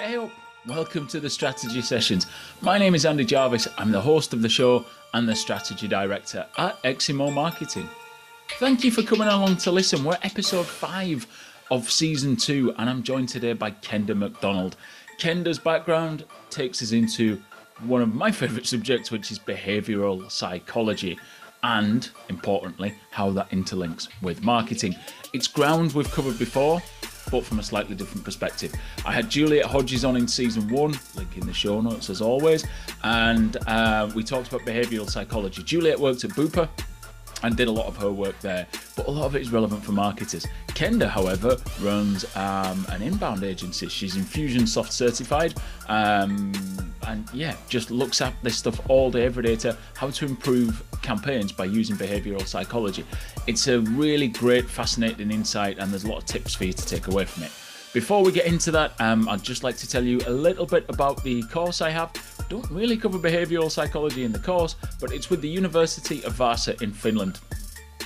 Hey up! Welcome to the Strategy Sessions. My name is Andy Jarvis. I'm the host of the show and the Strategy Director at Eximo Marketing. Thank you for coming along to listen. We're episode five of season two, and I'm joined today by Kenda Macdonald. Kenda's background takes us into one of my favourite subjects, which is behavioural psychology, and importantly, how that interlinks with marketing. It's ground we've covered before, but from a slightly different perspective. I had Juliet Hodges on in season one, link in the show notes as always, and uh, we talked about behavioural psychology. Juliet worked at Bupa and did a lot of her work there, but a lot of it is relevant for marketers. Kenda, however, runs um, an inbound agency. She's Infusionsoft certified, um, and yeah, just looks at this stuff all day, every day to how to improve campaigns by using behavioral psychology. It's a really great, fascinating insight, and there's a lot of tips for you to take away from it. Before we get into that, um, I'd just like to tell you a little bit about the course I have. Don't really cover behavioral psychology in the course, but it's with the University of Vaasa in Finland.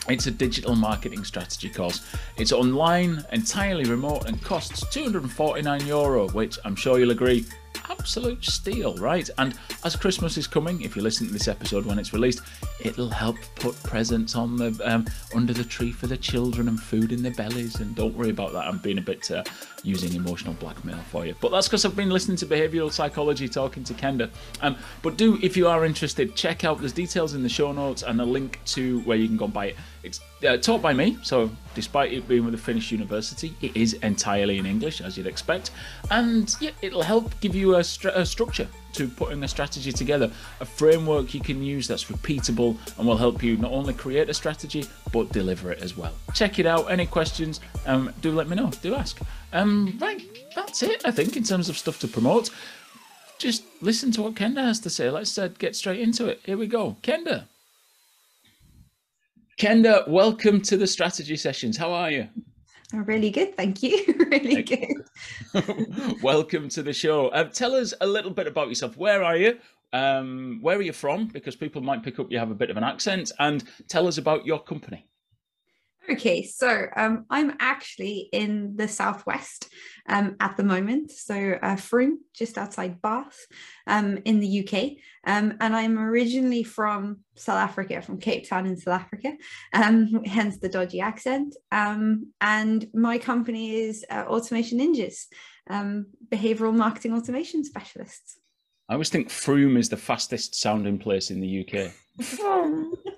It's a digital marketing strategy course. It's online, entirely remote, and costs 249 euro, which I'm sure you'll agree absolute steal, right? And as Christmas is coming, if you listen to this episode when it's released, it'll help put presents on the um, under the tree for the children and food in their bellies. And don't worry about that. I'm being a bit uh, using emotional blackmail for you, but that's because I've been listening to behavioural psychology, talking to Kenda. Um, but do, if you are interested, check out. There's details in the show notes and a link to where you can go and buy it. It's uh, taught by me, so despite it being with a Finnish university, it is entirely in English, as you'd expect. And yeah, it'll help give you a, a structure to putting a strategy together, a framework you can use that's repeatable and will help you not only create a strategy but deliver it as well. Check it out. Any questions? Um, do let me know. Do ask. Um, right, that's it. I think in terms of stuff to promote. Just listen to what Kenda has to say. Let's uh, get straight into it. Here we go, Kenda. Kenda, welcome to the strategy sessions. How are you? I'm really good, thank you. really good. welcome to the show. Uh, tell us a little bit about yourself. Where are you? Um, where are you from? Because people might pick up you have a bit of an accent. And tell us about your company. Okay, so um, I'm actually in the southwest um, at the moment, so uh, just outside Bath, um, in the UK, um, and I'm originally from South Africa, from Cape Town in South Africa, um, hence the dodgy accent. Um, and my company is uh, Automation Ninjas, behavioral marketing automation specialists. I always think Frome is the fastest sounding place in the UK.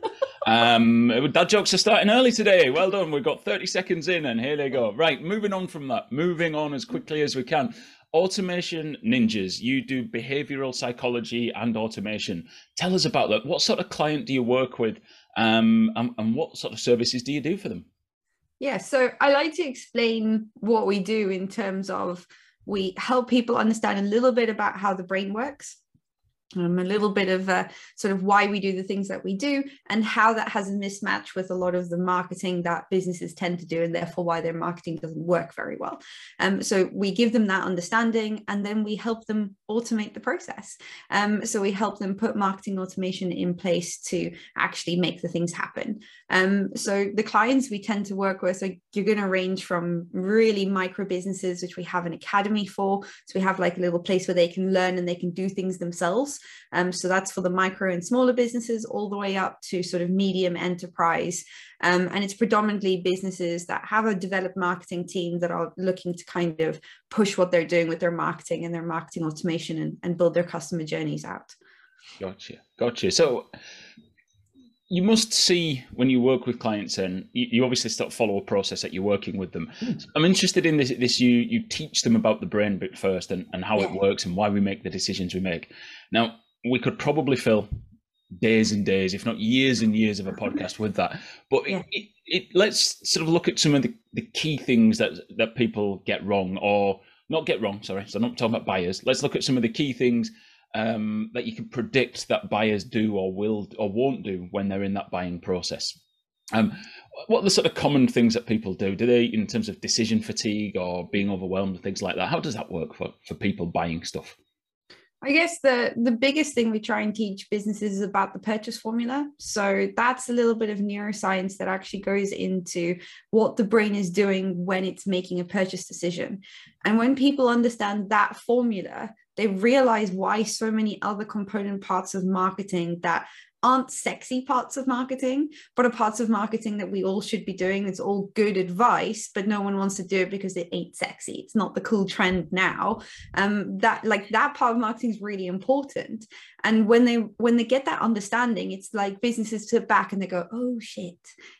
Um, dad jokes are starting early today. Well done. We've got 30 seconds in, and here they go. Right, moving on from that, moving on as quickly as we can. Automation Ninjas, you do behavioral psychology and automation. Tell us about that. What sort of client do you work with, um, and, and what sort of services do you do for them? Yeah, so I like to explain what we do in terms of we help people understand a little bit about how the brain works um, a little bit of uh, sort of why we do the things that we do and how that has a mismatch with a lot of the marketing that businesses tend to do and therefore why their marketing doesn't work very well. Um, so we give them that understanding and then we help them automate the process. Um, so we help them put marketing automation in place to actually make the things happen. Um, so the clients we tend to work with so you're going to range from really micro businesses which we have an academy for so we have like a little place where they can learn and they can do things themselves um, so that's for the micro and smaller businesses, all the way up to sort of medium enterprise. Um, and it's predominantly businesses that have a developed marketing team that are looking to kind of push what they're doing with their marketing and their marketing automation and, and build their customer journeys out. Gotcha. Gotcha. So you must see when you work with clients and you, you obviously start follow a process that you're working with them mm. i'm interested in this this you you teach them about the brain bit first and, and how yeah. it works and why we make the decisions we make now we could probably fill days and days if not years and years of a podcast with that but yeah. it, it, it, let's sort of look at some of the, the key things that that people get wrong or not get wrong sorry so i'm not talking about buyers let's look at some of the key things um, that you can predict that buyers do or will or won't do when they're in that buying process. Um, what are the sort of common things that people do? Do they, in terms of decision fatigue or being overwhelmed and things like that? How does that work for, for people buying stuff? I guess the the biggest thing we try and teach businesses is about the purchase formula. So that's a little bit of neuroscience that actually goes into what the brain is doing when it's making a purchase decision. And when people understand that formula, they realize why so many other component parts of marketing that aren't sexy parts of marketing, but are parts of marketing that we all should be doing. It's all good advice, but no one wants to do it because it ain't sexy. It's not the cool trend now. Um, that like that part of marketing is really important. And when they when they get that understanding, it's like businesses sit back and they go, "Oh shit,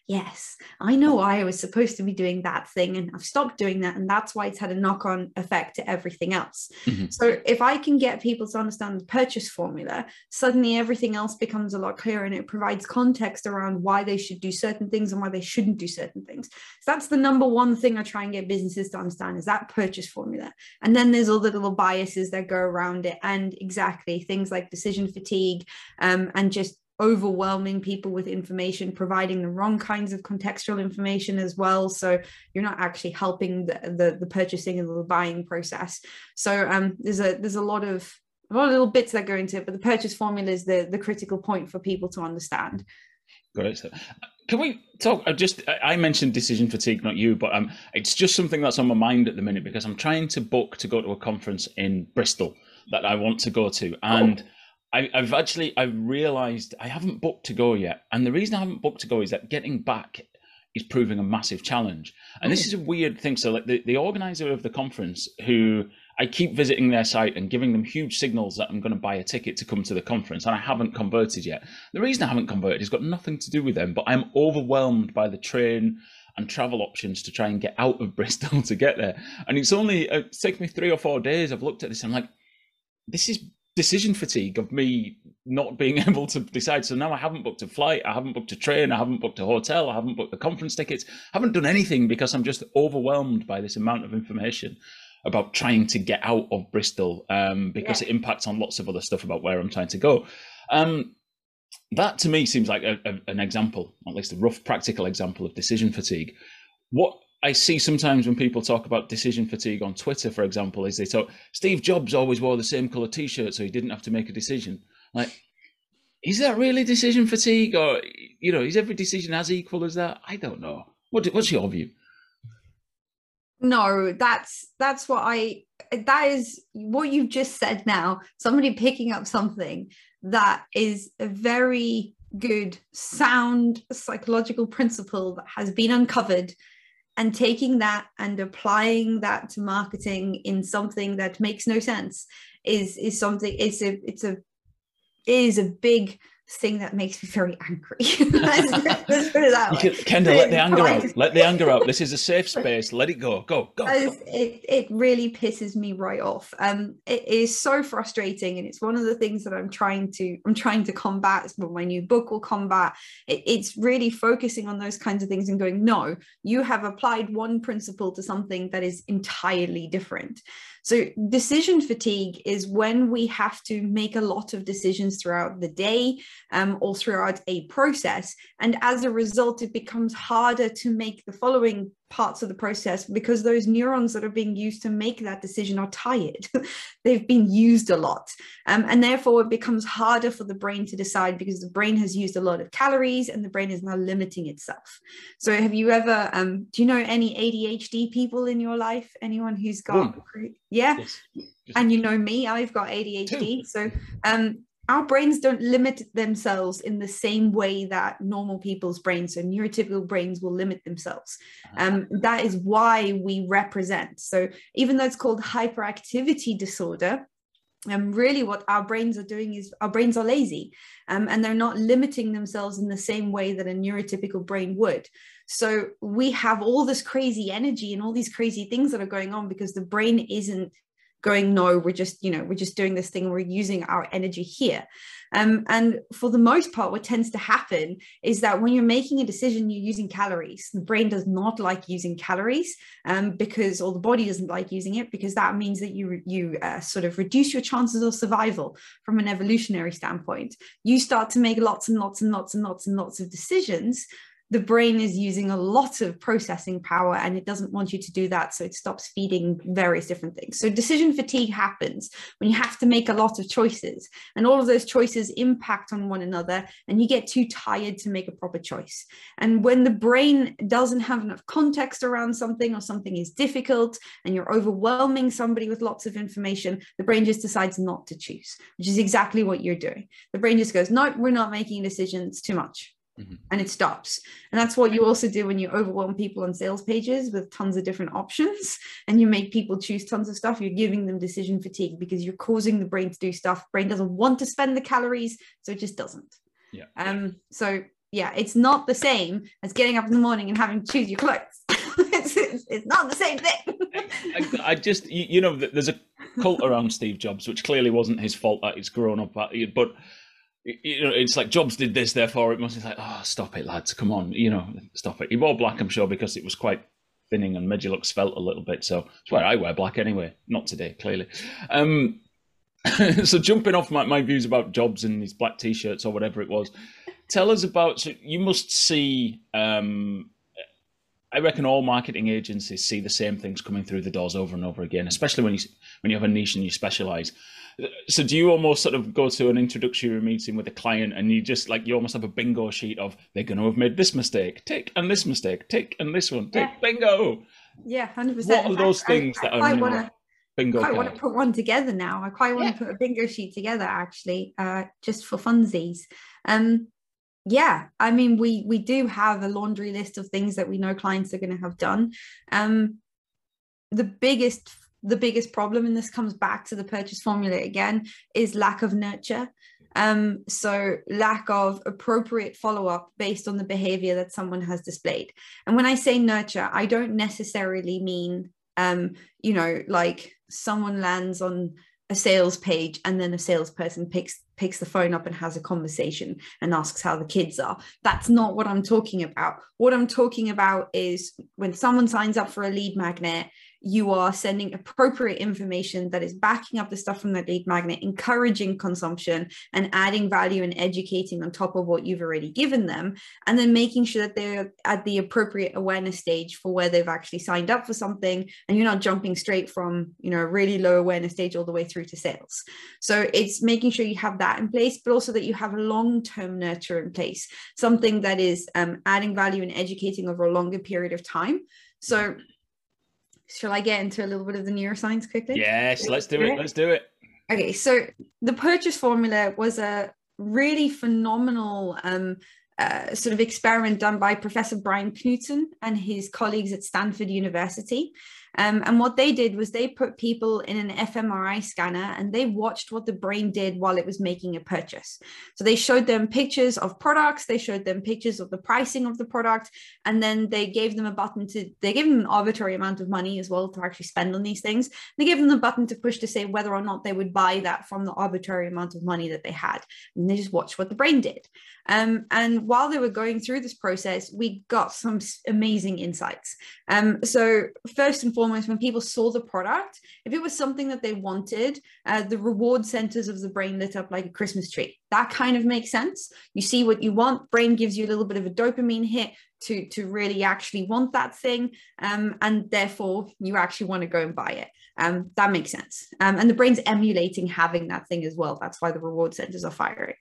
yes, I know I was supposed to be doing that thing, and I've stopped doing that, and that's why it's had a knock on effect to everything else." Mm-hmm. So if I can get people to understand the purchase formula, suddenly everything else becomes a lot clearer, and it provides context around why they should do certain things and why they shouldn't do certain things. So that's the number one thing I try and get businesses to understand is that purchase formula, and then there's all the little biases that go around it, and exactly things like decision decision fatigue um, and just overwhelming people with information providing the wrong kinds of contextual information as well. So you're not actually helping the the, the purchasing and the buying process. So um, there's a there's a lot of a lot of little bits that go into it but the purchase formula is the the critical point for people to understand. Great can we talk I just i mentioned decision fatigue not you but um it's just something that's on my mind at the minute because i'm trying to book to go to a conference in bristol that i want to go to. And oh I, have actually I've realised I haven't booked to go yet, and the reason I haven't booked to go is that getting back is proving a massive challenge. And this is a weird thing. So, like the, the organizer of the conference, who I keep visiting their site and giving them huge signals that I'm going to buy a ticket to come to the conference, and I haven't converted yet. The reason I haven't converted has got nothing to do with them, but I'm overwhelmed by the train and travel options to try and get out of Bristol to get there. And it's only uh, it's taken me three or four days. I've looked at this. I'm like, this is decision fatigue of me not being able to decide. So now I haven't booked a flight, I haven't booked a train, I haven't booked a hotel, I haven't booked the conference tickets, I haven't done anything because I'm just overwhelmed by this amount of information about trying to get out of Bristol um, because yeah. it impacts on lots of other stuff about where I'm trying to go. Um, that to me seems like a, a, an example, at least a rough practical example of decision fatigue. What I see sometimes when people talk about decision fatigue on Twitter, for example, is they talk Steve Jobs always wore the same color T-shirt, so he didn't have to make a decision. Like, is that really decision fatigue, or you know, is every decision as equal as that? I don't know. What, what's your view? No, that's that's what I. That is what you've just said. Now, somebody picking up something that is a very good, sound psychological principle that has been uncovered and taking that and applying that to marketing in something that makes no sense is is something it's a it's a is a big thing that makes me very angry. let's, let's, put it that way. Kenda, let the anger out. Let the anger out. This is a safe space. Let it go. Go. Go. go. It, it really pisses me right off. Um, it is so frustrating, and it's one of the things that I'm trying to I'm trying to combat. It's what my new book will combat. It, it's really focusing on those kinds of things and going, no, you have applied one principle to something that is entirely different. So, decision fatigue is when we have to make a lot of decisions throughout the day um, or throughout a process. And as a result, it becomes harder to make the following parts of the process because those neurons that are being used to make that decision are tired. They've been used a lot. Um, and therefore, it becomes harder for the brain to decide because the brain has used a lot of calories and the brain is now limiting itself. So, have you ever, um, do you know any ADHD people in your life? Anyone who's got, yeah? Yes. And you know me, I've got ADHD. Two. So, um, our brains don't limit themselves in the same way that normal people's brains, so neurotypical brains, will limit themselves. Uh-huh. Um, that is why we represent. So even though it's called hyperactivity disorder, um, really what our brains are doing is our brains are lazy um, and they're not limiting themselves in the same way that a neurotypical brain would so we have all this crazy energy and all these crazy things that are going on because the brain isn't going no we're just you know we're just doing this thing we're using our energy here. Um, and for the most part what tends to happen is that when you're making a decision you're using calories. The brain does not like using calories um, because or the body doesn't like using it because that means that you you uh, sort of reduce your chances of survival from an evolutionary standpoint. You start to make lots and lots and lots and lots and lots of decisions the brain is using a lot of processing power and it doesn't want you to do that. So it stops feeding various different things. So decision fatigue happens when you have to make a lot of choices and all of those choices impact on one another and you get too tired to make a proper choice. And when the brain doesn't have enough context around something or something is difficult and you're overwhelming somebody with lots of information, the brain just decides not to choose, which is exactly what you're doing. The brain just goes, no, we're not making decisions too much mm-hmm. and it stops. And that's what you also do when you overwhelm people on sales pages with tons of different options and you make people choose tons of stuff. You're giving them decision fatigue because you're causing the brain to do stuff. Brain doesn't want to spend the calories, so it just doesn't. Yeah. Um. So yeah, it's not the same as getting up in the morning and having to choose your clothes. it's, it's, it's, not the same thing. I, I, just, you, you, know, there's a cult around Steve Jobs, which clearly wasn't his fault that he's grown up, but you know, it's like Jobs did this, therefore it must be like, oh, stop it, lads, come on, you know, stop it. He wore black, I'm sure, because it was quite thinning and made you look svelte a little bit. So that's why I wear black anyway. Not today, clearly. Um, so jumping off my, my views about Jobs and his black t-shirts or whatever it was, tell us about. So you must see. Um, I reckon all marketing agencies see the same things coming through the doors over and over again, especially when you when you have a niche and you specialize. So do you almost sort of go to an introductory meeting with a client and you just like you almost have a bingo sheet of they're going to have made this mistake. Tick and this mistake. Tick and this one. Tick yeah. bingo. Yeah 100% what are those things I, that I, are wanna, bingo I want to put one together now. I quite want yeah. to put a bingo sheet together actually uh, just for funsies. Um yeah i mean we we do have a laundry list of things that we know clients are going to have done um the biggest the biggest problem, and this comes back to the purchase formula again, is lack of nurture. Um, so lack of appropriate follow-up based on the behavior that someone has displayed. And when I say nurture, I don't necessarily mean um, you know, like someone lands on a sales page and then a salesperson picks picks the phone up and has a conversation and asks how the kids are. That's not what i'm talking about. What i'm talking about is when someone signs up for a lead magnet you are sending appropriate information that is backing up the stuff from that lead magnet, encouraging consumption and adding value and educating on top of what you've already given them, and then making sure that they're at the appropriate awareness stage for where they've actually signed up for something, and you're not jumping straight from you know a really low awareness stage all the way through to sales. So it's making sure you have that in place, but also that you have a long-term nurture in place, something that is um, adding value and educating over a longer period of time. So shall I get into a little bit of the neuroscience quickly? Yes, let's do it. Let's do it. Okay, so the purchase formula was a really phenomenal um, uh, sort of experiment done by Professor Brian Knutson and his colleagues at Stanford University. Um, and what they did was they put people in an fMRI scanner and they watched what the brain did while it was making a purchase. So they showed them pictures of products, they showed them pictures of the pricing of the product, and then they gave them a button to, they gave them an arbitrary amount of money as well to actually spend on these things. They gave them the button to push to say whether or not they would buy that from the arbitrary amount of money that they had. And they just watched what the brain did. Um, and while they were going through this process, we got some amazing insights. Um, so, first and foremost, when people saw the product, if it was something that they wanted, uh, the reward centers of the brain lit up like a Christmas tree. That kind of makes sense. You see what you want, brain gives you a little bit of a dopamine hit to, to really actually want that thing. Um, and therefore, you actually want to go and buy it. Um, that makes sense. Um, and the brain's emulating having that thing as well. That's why the reward centers are firing.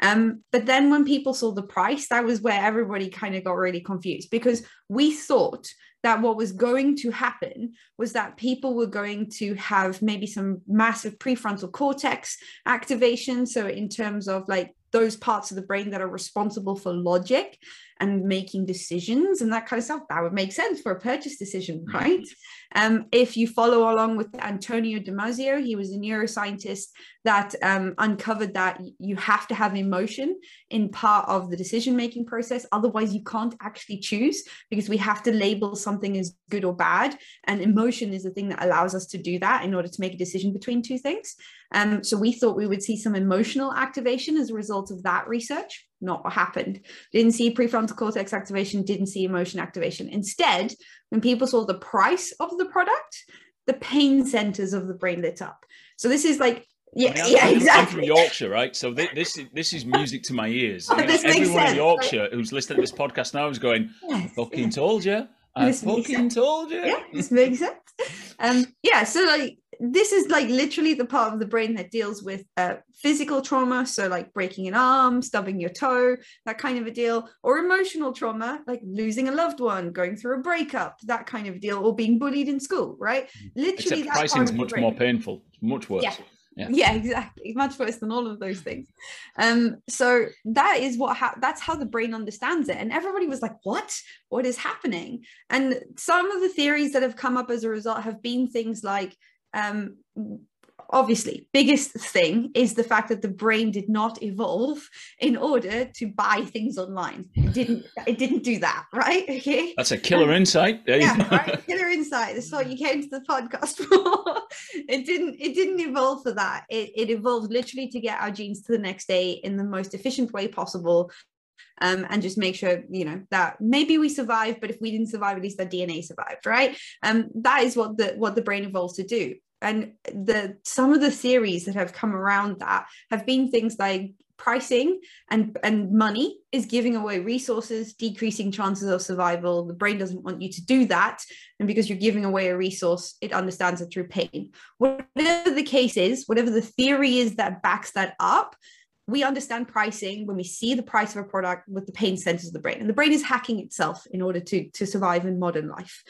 Um, but then when people saw the price, that was where everybody kind of got really confused because we thought that what was going to happen was that people were going to have maybe some massive prefrontal cortex activation. So, in terms of like those parts of the brain that are responsible for logic and making decisions and that kind of stuff, that would make sense for a purchase decision, mm-hmm. right? Um, if you follow along with Antonio Damasio, he was a neuroscientist that um, uncovered that you have to have emotion in part of the decision making process. Otherwise, you can't actually choose because we have to label something as good or bad. And emotion is the thing that allows us to do that in order to make a decision between two things. Um, so we thought we would see some emotional activation as a result of that research. Not what happened. Didn't see prefrontal cortex activation, didn't see emotion activation. Instead, when people saw the price of the product, the pain centers of the brain lit up. So this is like Yeah, I mean, yeah, I'm, exactly. I'm from Yorkshire, right? So this this, is- this is music to my ears. Oh, You know, everyone in Yorkshire who's listening to this podcast now is going, Yes, "Fucking yeah. told you, I This makes fucking told you." yeah, this makes sense. Um, yeah, so like this is like literally the part of the brain that deals with uh, physical trauma, so like breaking an arm, stubbing your toe, that kind of a deal, or emotional trauma, like losing a loved one, going through a breakup, that kind of deal, or being bullied in school, right? Literally, Except that part pricing's of the much more painful, much worse. Yeah. Yeah. yeah exactly. Much worse than all of those things. Um so that is what ha- that's how the brain understands it. And everybody was like what? What is happening? And some of the theories that have come up as a result have been things like um obviously biggest thing is the fact that the brain did not evolve in order to buy things online it didn't it didn't do that right okay That's a killer insight. Yeah, right. Killer insight. That's what you came to the podcast for. it didn't. It didn't evolve for that. It, it evolved literally to get our genes to the next day in the most efficient way possible, um, and just make sure you know that maybe we survived, but if we didn't survive, at least our DNA survived, right? Um, that is what the what the brain evolves to do. And the some of the theories that have come around that have been things like pricing and and money is giving away resources decreasing chances of survival. The brain doesn't want you to do that. And because you're giving away a resource it understands it through pain. Whatever the case is whatever the theory is that backs that up we understand pricing when we see the price of a product with the pain centers of the brain. And the brain is hacking itself in order to to survive in modern life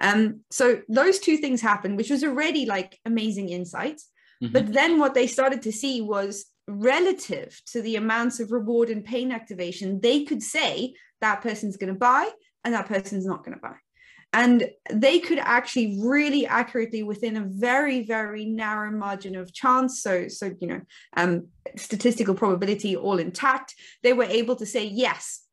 um so those two things happened which was already like amazing insight Mhm. but then what they started to see was relative to the amounts of reward and pain activation, they could say that person's going to buy and that person's not going to buy. And they could actually really accurately, within a very, very narrow margin of chance, so so you know, um, statistical probability all intact, they were able to say yes,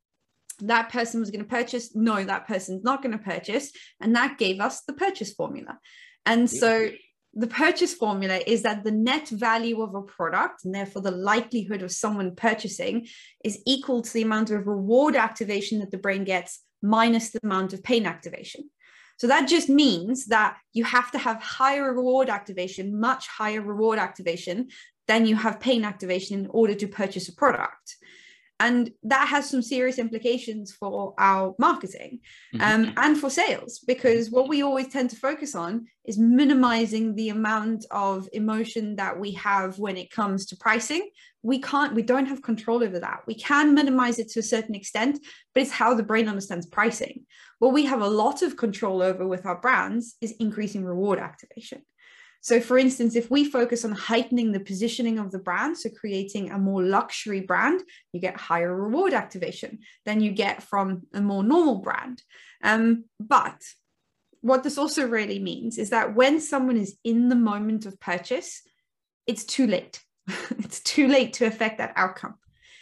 that person was going to purchase. No, that person's not going to purchase, and that gave us the purchase formula. And so the purchase formula is that the net value of a product and therefore the likelihood of someone purchasing is equal to the amount of reward activation that the brain gets minus the amount of pain activation. So that just means that you have to have higher reward activation, much higher reward activation than you have pain activation in order to purchase a product. And that has some serious implications for our marketing um, and for sales, because what we always tend to focus on is minimizing the amount of emotion that we have when it comes to pricing. We can't, we don't have control over that. We can minimize it to a certain extent, but it's how the brain understands pricing. What we have a lot of control over with our brands is increasing reward activation. So, for instance, if we focus on heightening the positioning of the brand, so creating a more luxury brand, you get higher reward activation than you get from a more normal brand. Um, but what this also really means is that when someone is in the moment of purchase, it's too late. it's too late to affect that outcome.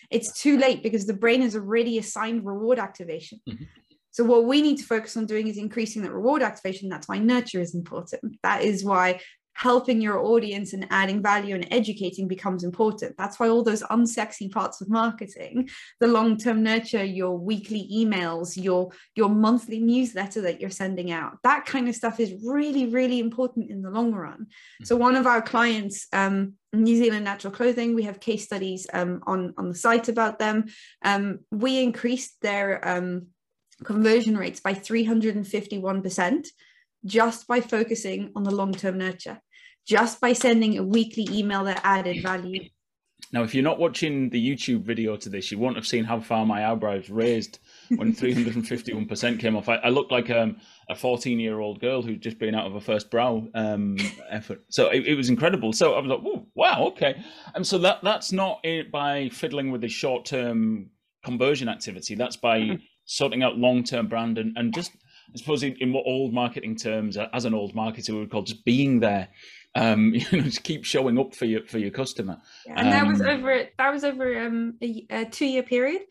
It's too late because the brain has already assigned reward activation. Mhm. So, what we need to focus on doing is increasing that reward activation. That's why nurture is important. That is why helping your audience and adding value and educating becomes important. That's why all those unsexy parts of marketing, the long-term nurture, your weekly emails, your your monthly newsletter that you're sending out, that kind of stuff is really, really important in the long run. So one of our clients, um, New Zealand Natural Clothing, we have case studies um, on on the site about them. Um, we increased their um, conversion rates by 351% just by focusing on the long-term nurture just by sending a weekly email that added value Now, if you're not watching the YouTube video to this, you won't have seen how far my eyebrows raised when 351% came off. I, I looked like um, a 14 year old girl who'd just been out of her first brow um, effort. So it, it was incredible. So I was like, wow, okay. And so that that's not it by fiddling with the short term conversion activity. That's by sorting out long term brand and, and just, I suppose, in, in what old marketing terms, uh, as an old marketer, we would call just being there. Um, you know, just keep showing up for your for your customer. and that was Um, over that was over um, a, a two year period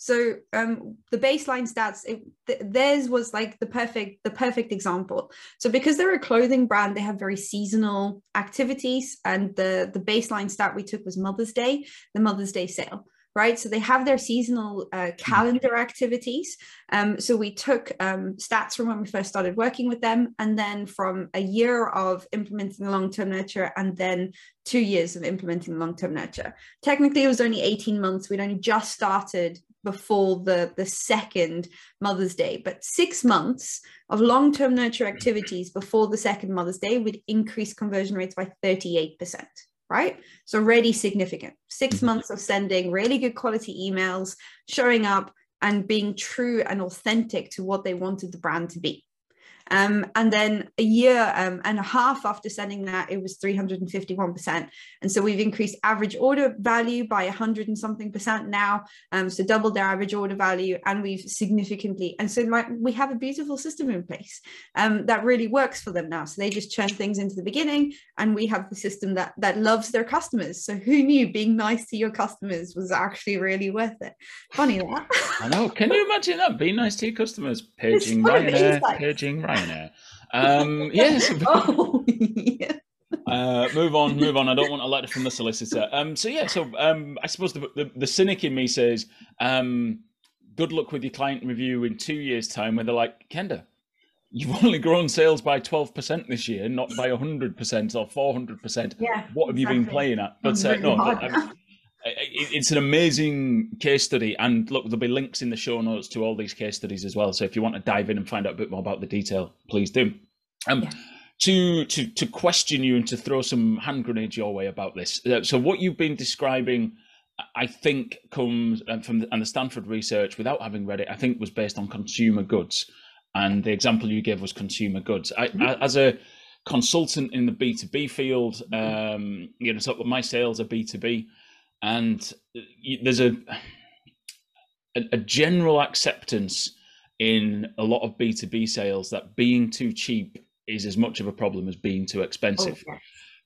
so um, the baseline stats it, th- theirs was like the perfect the perfect example so because they're a clothing brand they have very seasonal activities and the the baseline stat we took was mother's day the mother's day sale right? So they have their seasonal uh, mm. calendar activities. Um, so we took um, stats from when we first started working with them, and then from a year of implementing the long term nurture, and then two years of implementing long term nurture. Technically, it was only 18 months. We'd only just started before the, the second Mother's Day, but six months of long term nurture activities before the second Mother's Day would increase conversion rates by 38% right? So really significant. 6 mm-hmm. months of sending really good quality emails, showing up and being true and authentic to what they wanted the brand to be. Um, and then a year um, and a half after sending that, it was 351%. And so we've increased average order value by 100 and something percent now. Um, so doubled their average order value. And we've significantly, and so like we have a beautiful system in place um, that really works for them now. So they just churn things into the beginning and we have the system that, that loves their customers. So who knew being nice to your customers was actually really worth it? Funny that. I know. Can you imagine that? Be nice to your customers. Paging Ryanair, paging Ryanair. Um, yes. oh, yeah. Uh, move on, move on. I don't want a letter from the solicitor. Um, so yeah, so um, I suppose the, the, the cynic in me says, um, "Good luck with your client review in two years' time." Where they're like, "Kenda, you've only grown sales by twelve percent this year, not by hundred percent or four hundred percent. What have exactly. you been playing at?" But uh, no, it's an amazing case study and look there'll be links in the show notes to all these case studies as well so if you want to dive in and find out a bit more about the detail please do um, yeah. to to to question you and to throw some hand grenades your way about this uh, so what you've been describing i think comes uh, from the, and the stanford research without having read it i think was based on consumer goods and the example you gave was consumer goods I, mm-hmm. as a consultant in the b2b field um, you know so my sales are b2b and uh, there's a, a, general acceptance in a lot of B2B sales that being too cheap is as much of a problem as being too expensive. Oh,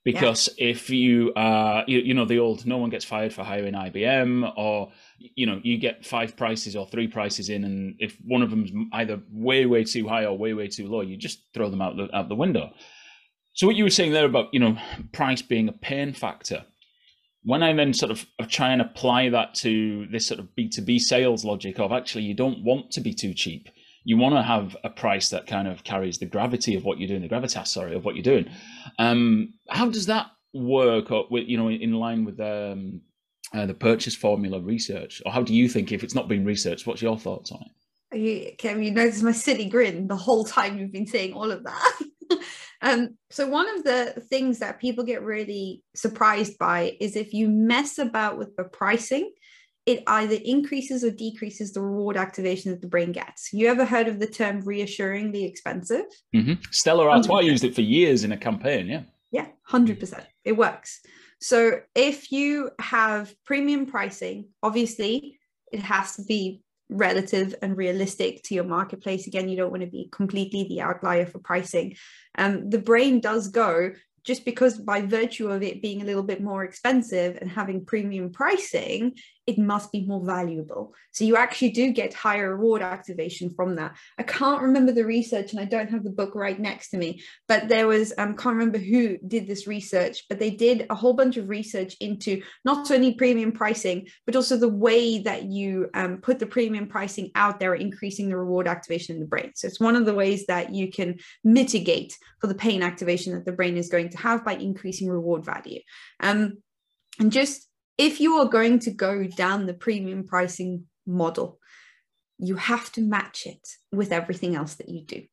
Because yeah. if you are, you, you, know, the old no one gets fired for hiring IBM, or, you know, you get five prices or three prices in, and if one of them's either way, way too high or way, way too low, you just throw them out the, out the window. So, what you were saying there about, you know, price being a pain factor, when I then sort of try and apply that to this sort of B2B sales logic of actually you don't want to be too cheap. You want to have a price that kind of carries the gravity of what you're doing, the gravitas, sorry, of what you're doing. Um, how does that work with, you know, in line with um, uh, the purchase formula research? Or how do you think if it's not been researched, what's your thoughts on it? You, Kim, you notice my silly grin the whole time you've been saying all of that. Um, so one of the things that people get really surprised by is if you mess about with the pricing, it either increases or decreases the reward activation that the brain gets. You ever heard of the term reassuringly expensive? Mm-hmm. Stella Artois used it for years in a campaign. Yeah. Yeah, 100%. It works. So if you have premium pricing, obviously it has to be relative and realistic to your marketplace. Again, you don't want to be completely the outlier for pricing. Um, the brain does go just because by virtue of it being a little bit more expensive and having premium pricing, it must be more valuable. So you actually do get higher reward activation from that. I can't remember the research and I don't have the book right next to me, but there was, I um, can't remember who did this research, but they did a whole bunch of research into not only premium pricing, but also the way that you um, put the premium pricing out there, increasing the reward activation in the brain. So it's one of the ways that you can mitigate for the pain activation that the brain is going to have by increasing reward value. Um, and just if you are going to go down the premium pricing model, you have to match it with everything else that you do,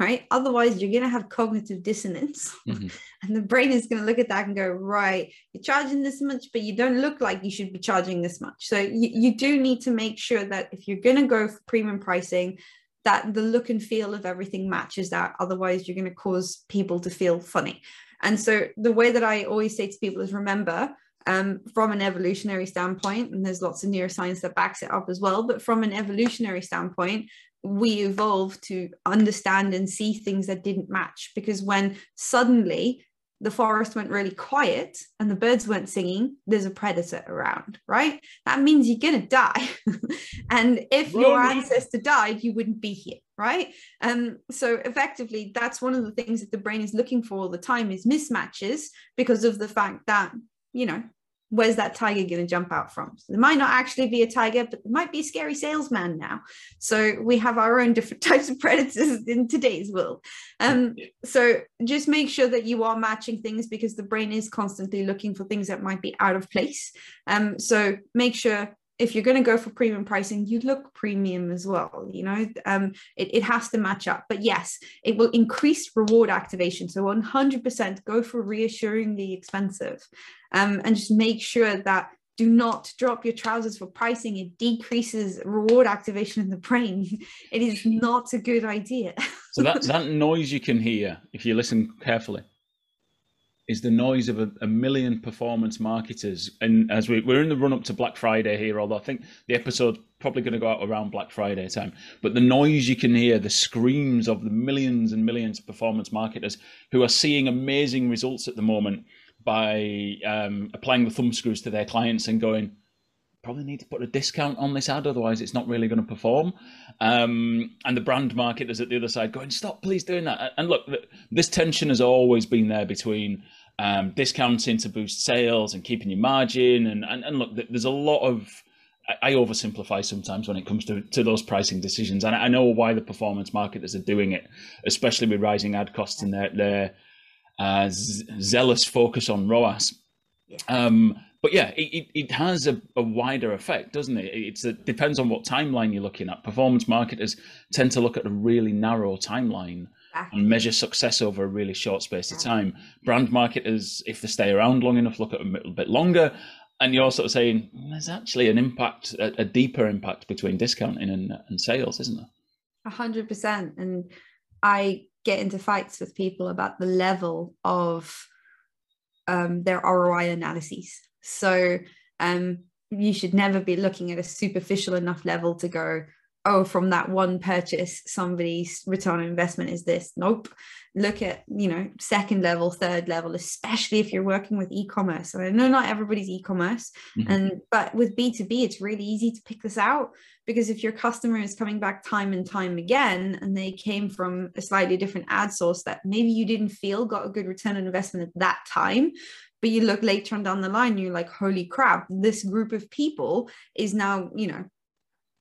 right? Otherwise, you're going to have cognitive dissonance, mm-hmm. and the brain is going to look at that and go, right, you're charging this much, but you don't look like you should be charging this much. So, you, you do need to make sure that if you're going to go for premium pricing, that the look and feel of everything matches that. Otherwise, you're going to cause people to feel funny. And so, the way that I always say to people is remember, um, from an evolutionary standpoint, and there's lots of neuroscience that backs it up as well, but from an evolutionary standpoint, we evolved to understand and see things that didn't match because when suddenly the forest went really quiet and the birds weren't singing, there's a predator around, right? That means you're going to die. and if your ancestor died, you wouldn't be here, right? Um, so effectively, that's one of the things that the brain is looking for all the time is mismatches because of the fact that, you know, where's that tiger going to jump out from? So there might not actually be a tiger, but there might be a scary salesman now. So we have our own different types of predators in today's world. Um, so just make sure that you are matching things because the brain is constantly looking for things that might be out of place. Um, so make sure if you're going to go for premium pricing, you look premium as well. You know, um, it, it has to match up. But yes, it will increase reward activation. So 100% go for reassuringly expensive, um, and just make sure that do not drop your trousers for pricing. It decreases reward activation in the brain. It is not a good idea. so that that noise you can hear if you listen carefully is the noise of a, a, million performance marketers. And as we, we're in the run up to Black Friday here, although I think the episode's probably going to go out around Black Friday time, but the noise you can hear, the screams of the millions and millions of performance marketers who are seeing amazing results at the moment by um, applying the thumb screws to their clients and going, probably need to put a discount on this ad, otherwise it's not really going to perform. Um, and the brand marketers at the other side going, stop, please doing that. And look, this tension has always been there between um, discounting to boost sales and keeping your margin. And, and, and look, there's a lot of, I oversimplify sometimes when it comes to, to those pricing decisions. And I know why the performance marketers are doing it, especially with rising ad costs and their, their uh, zealous focus on ROAS. Yeah. Um, but yeah, it, it, has a, a, wider effect, doesn't it? It's it depends on what timeline you're looking at. Performance marketers tend to look at a really narrow timeline and measure success over a really short space of time. Brand marketers, if they stay around long enough, look at them a little bit longer. And you're sort of saying there's actually an impact, a, a, deeper impact between discounting and, and sales, isn't there? A hundred percent. And I get into fights with people about the level of um, their ROI analyses. So um, you should never be looking at a superficial enough level to go, oh, from that one purchase, somebody's return on investment is this. Nope. Look at, you know, second level, third level, especially if you're working with e-commerce. And I know not everybody's e-commerce. Mm-hmm. And but with B2B, it's really easy to pick this out because if your customer is coming back time and time again and they came from a slightly different ad source that maybe you didn't feel got a good return on investment at that time but you look later on down the line you're like holy crap this group of people is now you know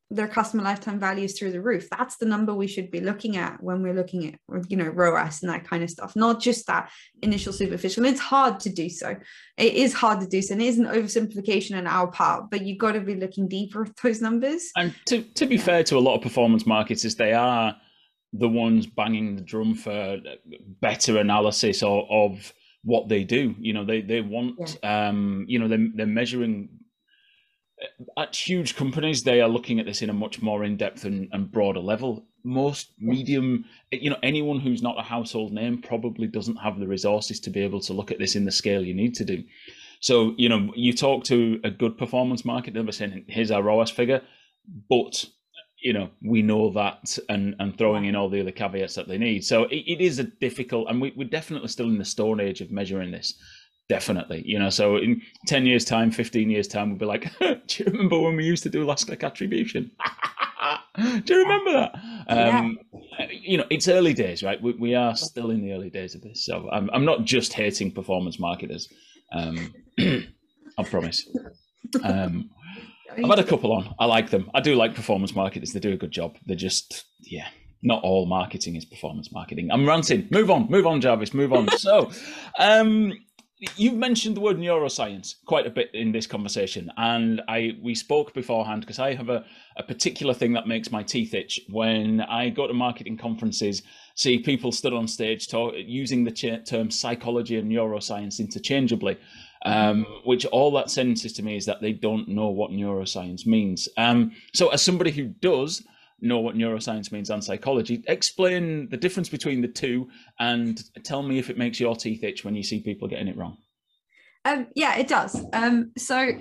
their customer lifetime values through the roof. That's the number we should be looking at when we're looking at, you know, ROAS and that kind of stuff, not just that initial superficial. It's hard to do so. It is hard to do so. And it is an oversimplification on our part, but you've got to be looking deeper at those numbers. And to, to be yeah. fair to a lot of performance marketers, they are the ones banging the drum for better analysis of, of what they do. You know, they, they want, yeah. um, you know, they're, they're measuring at huge companies, they are looking at this in a much more in-depth and, and broader level. Most medium, you know, anyone who's not a household name probably doesn't have the resources to be able to look at this in the scale you need to do. So, you know, you talk to a good performance market, they're saying, here's our ROAS figure, but you know, we know that and, and throwing in all the other caveats that they need. So it, it is a difficult, and we, we're definitely still in the stone age of measuring this definitely you know so in 10 years time 15 years time we'll be like do you remember when we used to do last click attribution? Do you remember that? Um, yeah. you know it's early days right? We, we are still in the early days of this so i'm, I'm not just hating performance marketers um, i promise. Um, i've had a couple on. I like them. I do like performance marketers. They do a good job. They're just yeah not all marketing is performance marketing. I'm ranting. Move on, move on, Jarvis, move on. so, um, You've mentioned the word neuroscience quite a bit in this conversation, and I we spoke beforehand because I have a, a particular thing that makes my teeth itch when I go to marketing conferences, see people stood on stage talk, using the ch- term psychology and neuroscience interchangeably, um, which all that senses to me is that they don't know what neuroscience means. Um, so, as somebody who does, know what neuroscience means and psychology. Explain the difference between the two and tell me if it makes your teeth itch when you see people getting it wrong. Um, yeah, it does. Um, so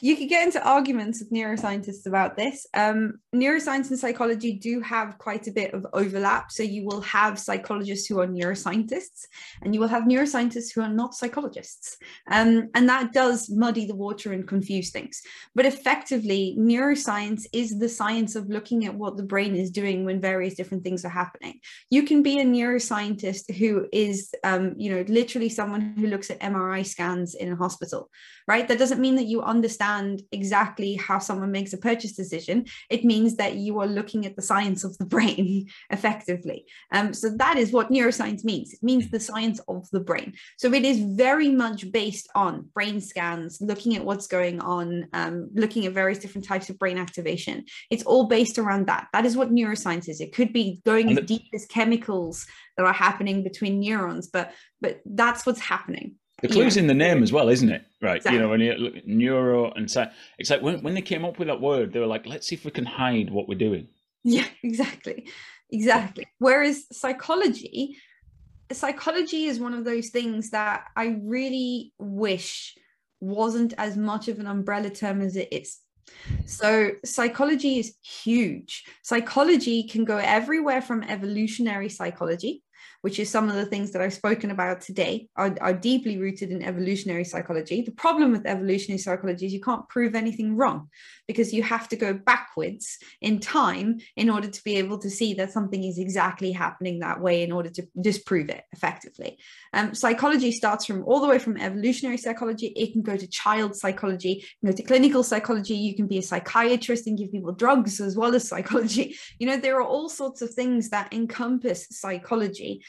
you could get into arguments with neuroscientists about this. Um, neuroscience and psychology do have quite a bit of overlap. So you will have psychologists who are neuroscientists, and you will have neuroscientists who are not psychologists. Um, and that does muddy the water and confuse things. But effectively, neuroscience is the science of looking at what the brain is doing when various different things are happening. You can be a neuroscientist who is, um, you know, literally someone who looks at MRI scans in a hospital, right? That doesn't mean that you understand exactly how someone makes a purchase decision. It means that you are looking at the science of the brain effectively. Um, so that is what neuroscience means. It means the science of the brain. So it is very much based on brain scans, looking at what's going on, um, looking at various different types of brain activation. It's all based around that. That is what neuroscience is. It could be going as deep as chemicals that are happening between neurons, but but that's what's happening. The clue's yeah. in the name as well, isn't it? Right. Exactly. You know, when you look at neuro and so it's like when, when they came up with that word, they were like, let's see if we can hide what we're doing. Yeah, exactly. Exactly. Whereas psychology, psychology is one of those things that I really wish wasn't as much of an umbrella term as it is. So, psychology is huge. Psychology can go everywhere from evolutionary psychology, which is some of the things that I've spoken about today, are, are deeply rooted in evolutionary psychology. The problem with evolutionary psychology is you can't prove anything wrong because you have to go backwards in time in order to be able to see that something is exactly happening that way in order to disprove it effectively. Um, psychology starts from all the way from evolutionary psychology. It can go to child psychology, you go to clinical psychology. You can be a psychiatrist and give people drugs as well as psychology. You know, there are all sorts of things that encompass psychology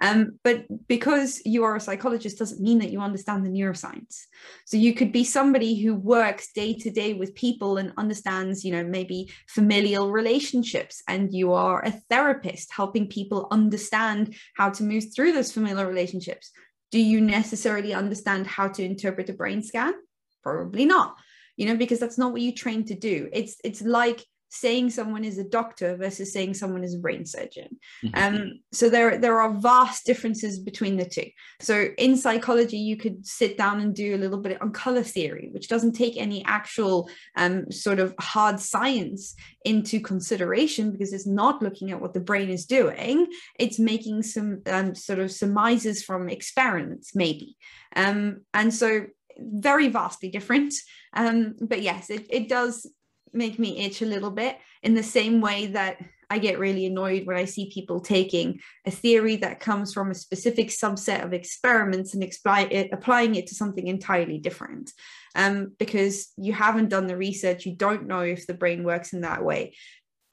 um, but because you are a psychologist doesn't mean that you understand the neuroscience. So you could be somebody who works day to day with people and understands, you know, maybe familial relationships, and you are a therapist helping people understand how to move through those familial relationships. Do you necessarily understand how to interpret a brain scan? Probably not you know because that's not what you train to do it's it's like saying someone is a doctor versus saying someone is a brain surgeon. Mm-hmm. Um, so there, there are vast differences between the two. So in psychology, you could sit down and do a little bit on color theory, which doesn't take any actual um, sort of hard science into consideration because it's not looking at what the brain is doing. It's making some um, sort of surmises from experiments, maybe. Um, and so very vastly different. Um, but yes, it, it does make me itch a little bit in the same way that I get really annoyed when I see people taking a theory that comes from a specific subset of experiments and it, applying it to something entirely different. Um, because you haven't done the research, you don't know if the brain works in that way.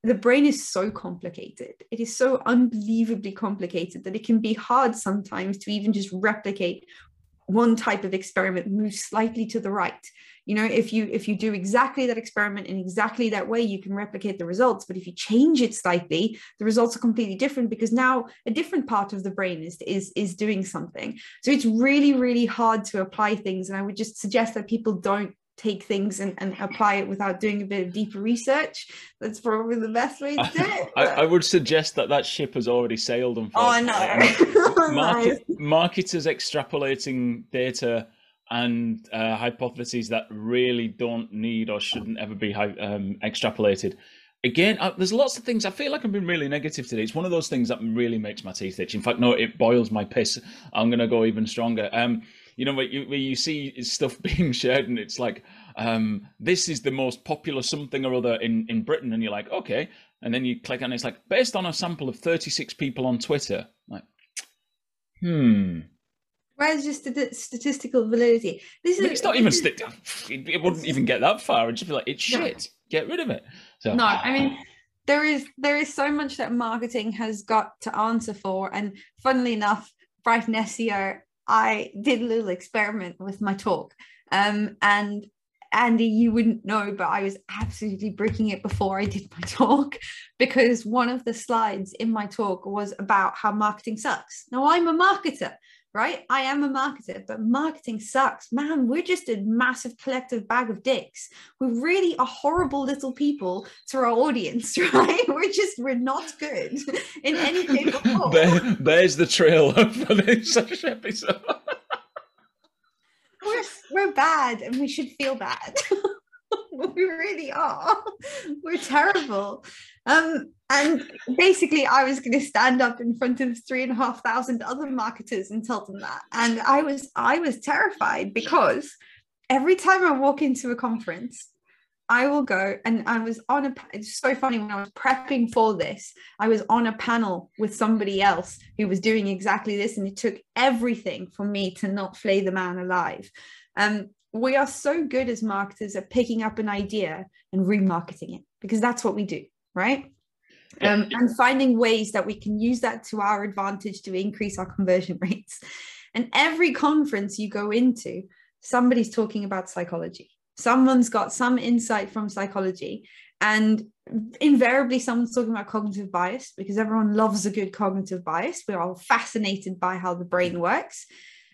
The brain is so complicated. It is so unbelievably complicated that it can be hard sometimes to even just replicate one type of experiment, move slightly to the right you know if you if you do exactly that experiment in exactly that way you can replicate the results. But if you change it slightly the results are completely different because now a different part of the brain is is is doing something. So it's really really hard to apply things. And i would just suggest that people don't take things and, and apply it without doing a bit of deeper research. That's probably the best way to do it. I, I, would suggest that that ship has already sailed oh i know. Market, marketers extrapolating data and uh, hypotheses that really don't need or shouldn't ever be um, extrapolated. Again, uh, there's lots of things. I feel like I've been really negative today. It's one of those things that really makes my teeth itch. In fact, no, it boils my piss. I'm going to go even stronger. Um, you know, where you, where you see stuff being shared and it's like, um, this is the most popular something or other in, in Britain. And you're like, okay. And then you click and it's like, based on a sample of 36 people on Twitter. Like, hmm, Where's just statistical validity? This is it's not even st- it, it, wouldn't even get that far. It'd just be like it's shit. No. Get rid of it. So no, I mean there is there is so much that marketing has got to answer for, and funnily enough, Brighton SEO, I did a little experiment with my talk, um, and Andy, you wouldn't know, but I was absolutely breaking it before I did my talk because one of the slides in my talk was about how marketing sucks. Now, I'm a marketer, right? I am a marketer, but marketing sucks. Man, we're just a massive collective bag of dicks. We're really are horrible little people to our audience, right? We're just, we're not good in any shape. There, there's the trail for this episode. we're, we're bad and we should feel bad. we really are. We're terrible. Um, and basically, I was going to stand up in front of three and a half thousand other marketers and tell them that. And I was, I was terrified because every time I walk into a conference, I will go and I was on a it's so funny when I was prepping for this I was on a panel with somebody else who was doing exactly this and it took everything for me to not flay the man alive um we are so good as marketers at picking up an idea and remarketing it because that's what we do right? Um, and finding ways that we can use that to our advantage to increase our conversion rates. And every conference you go into somebody's talking about psychology. Someone's got some insight from psychology and invariably someone's talking about cognitive bias because everyone loves a good cognitive bias. We're all fascinated by how the brain works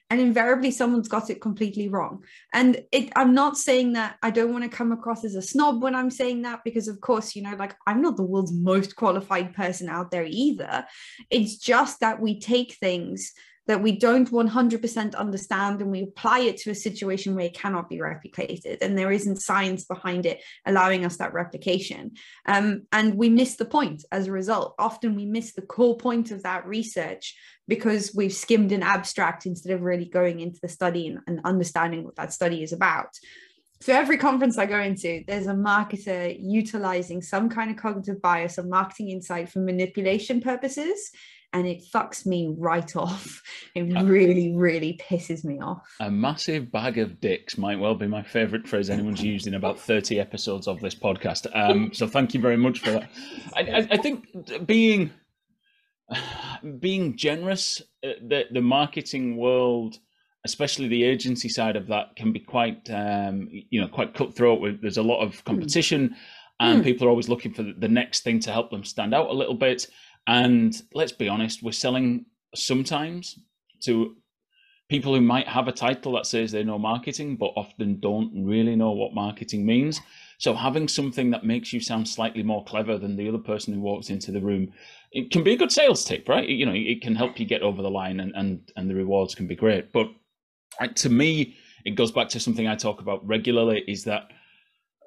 and invariably someone's got it completely wrong. And it i'm not saying that i don't want to come across as a snob when i'm saying that because of course you know like i'm not the world's most qualified person out there either. It's just that we take things that we don't 100% understand and we apply it to a situation where it cannot be replicated and there isn't science behind it allowing us that replication. Um, and we miss the point as a result. Often we miss the core point of that research because we've skimmed an abstract instead of really going into the study and, and understanding what that study is about. So every conference I go into, there's a marketer utilizing some kind of cognitive bias or marketing insight for manipulation purposes and it fucks me right off. It really, really pisses me off. A massive bag of dicks might well be my favorite phrase anyone's used in about 30 episodes of this podcast. Um, so thank you very much for that. I, I, I think being being generous, uh, the, the marketing world, especially the agency side of that, can be quite um, you know quite cutthroat. There's a lot of hmm. competition, mm. and mm. people are always looking for the next thing to help them stand out a little bit. And let's be honest, we're selling sometimes to people who might have a title that says they know marketing, but often don't really know what marketing means. So having something that makes you sound slightly more clever than the other person who walks into the room, it can be a good sales tip, right? You know, it can help you get over the line, and and and the rewards can be great. But uh, to me, it goes back to something I talk about regularly: is that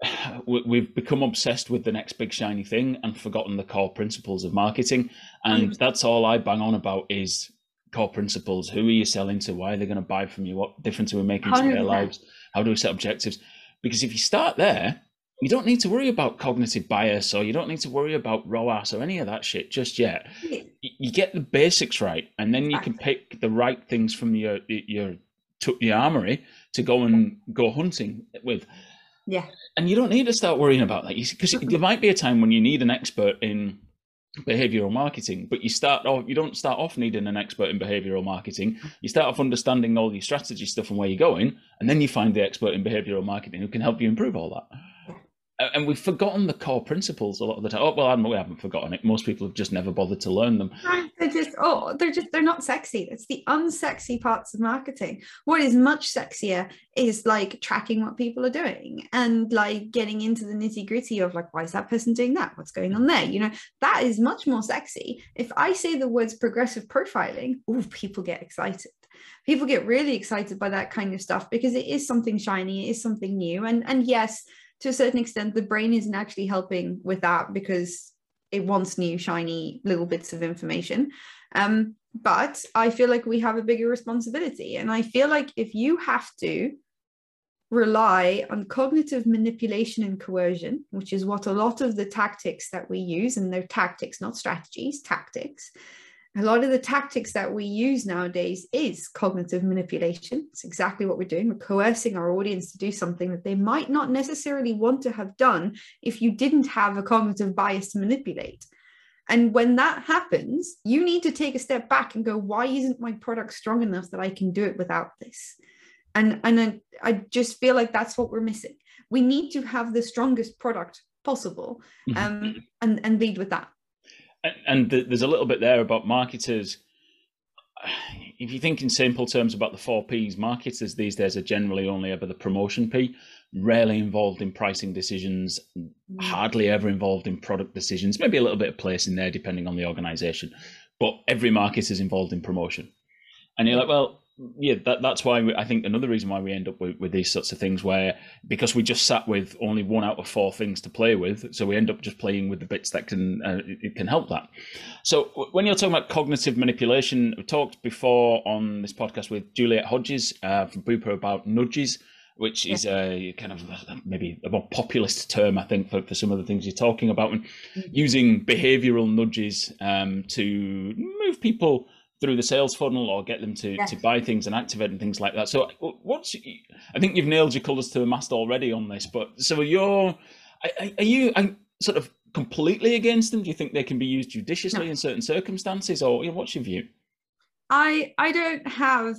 we've become obsessed with the next big shiny thing and forgotten the core principles of marketing. And mm. that's all i bang on about is core principles. Who are you selling to? Why are they going to buy from you? What difference are we making to their lives? How do we set objectives? Because if you start there you don't need to worry about cognitive bias or you don't need to worry about ROAS or any of that shit just yet. You get the basics right, and then you can pick the right things from your your your armory to go and go hunting with. Yeah. And you don't need to start worrying about that because there might be a time when you need an expert in behavioral marketing, but you start off, you don't start off needing an expert in behavioral marketing. You start off understanding all your strategy stuff and where you're going, and then you find the expert in behavioral marketing who can help you improve all that and we've forgotten the core principles a lot of the time. Oh, well, we haven't forgotten it. Most people have just never bothered to learn them. Ah, they're just, oh, they're just, they're not sexy. It's the unsexy parts of marketing. What is much sexier is like tracking what people are doing and like getting into the nitty gritty of like, why is that person doing that? What's going on there? You know, that is much more sexy. If I say the words progressive profiling, oh, people get excited people get really excited by that kind of stuff because it is something shiny it is something new and and yes to a certain extent, the brain isn't actually helping with that because it wants new, shiny little bits of information. Um, but I feel like we have a bigger responsibility. And I feel like if you have to rely on cognitive manipulation and coercion, which is what a lot of the tactics that we use, and they're tactics, not strategies, tactics, a lot of the tactics that we use nowadays is cognitive manipulation. It's exactly what we're doing. We're coercing our audience to do something that they might not necessarily want to have done if you didn't have a cognitive bias to manipulate. And when that happens, you need to take a step back and go, why isn't my product strong enough that I can do it without this? And, and I, I just feel like that's what we're missing. We need to have the strongest product possible mm-hmm. um, and, and lead with that and there's a little bit there about marketers. If you think in simple terms about the four P's, marketers these days are generally only ever the promotion P, rarely involved in pricing decisions, mm. hardly ever involved in product decisions, maybe a little bit of place in there depending on the organization. But every marketer is involved in promotion. And you're like, well, yeah, that, that's why we, I think another reason why we end up with, with these sorts of things where because we just sat with only one out of four things to play with, so we end up just playing with the bits that can uh, it can help that. So when you're talking about cognitive manipulation, we talked before on this podcast with Juliet Hodges uh, from Bupa about nudges, which is a kind of maybe a more populist term, I think, for, for some of the things you're talking about, and mm-hmm. using behavioural nudges um, to move people through the sales funnel or get them to, yes. to buy things and activate and things like that. So what's I think you've nailed your colours to the mast already on this, but so you're are you sort of completely against them? Do you think they can be used judiciously no. in certain circumstances, or you know, what's your view? I I don't have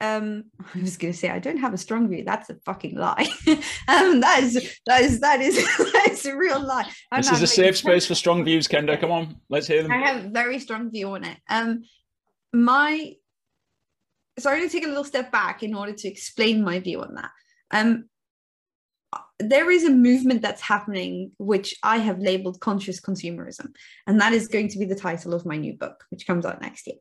um i was going to say i don't have a strong view that's a fucking lie um that is that is that is that is a real lie I'm this is a safe space for strong views Kenda. come on let's hear them i have a very strong view on it um my so I'm going to take a little step back in order to explain my view on that. Um, there is a movement that's happening which I have labeled conscious consumerism, and that is going to be the title of my new book, which comes out next year.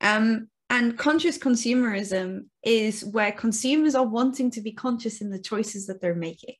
Um, and conscious consumerism is where consumers are wanting to be conscious in the choices that they're making.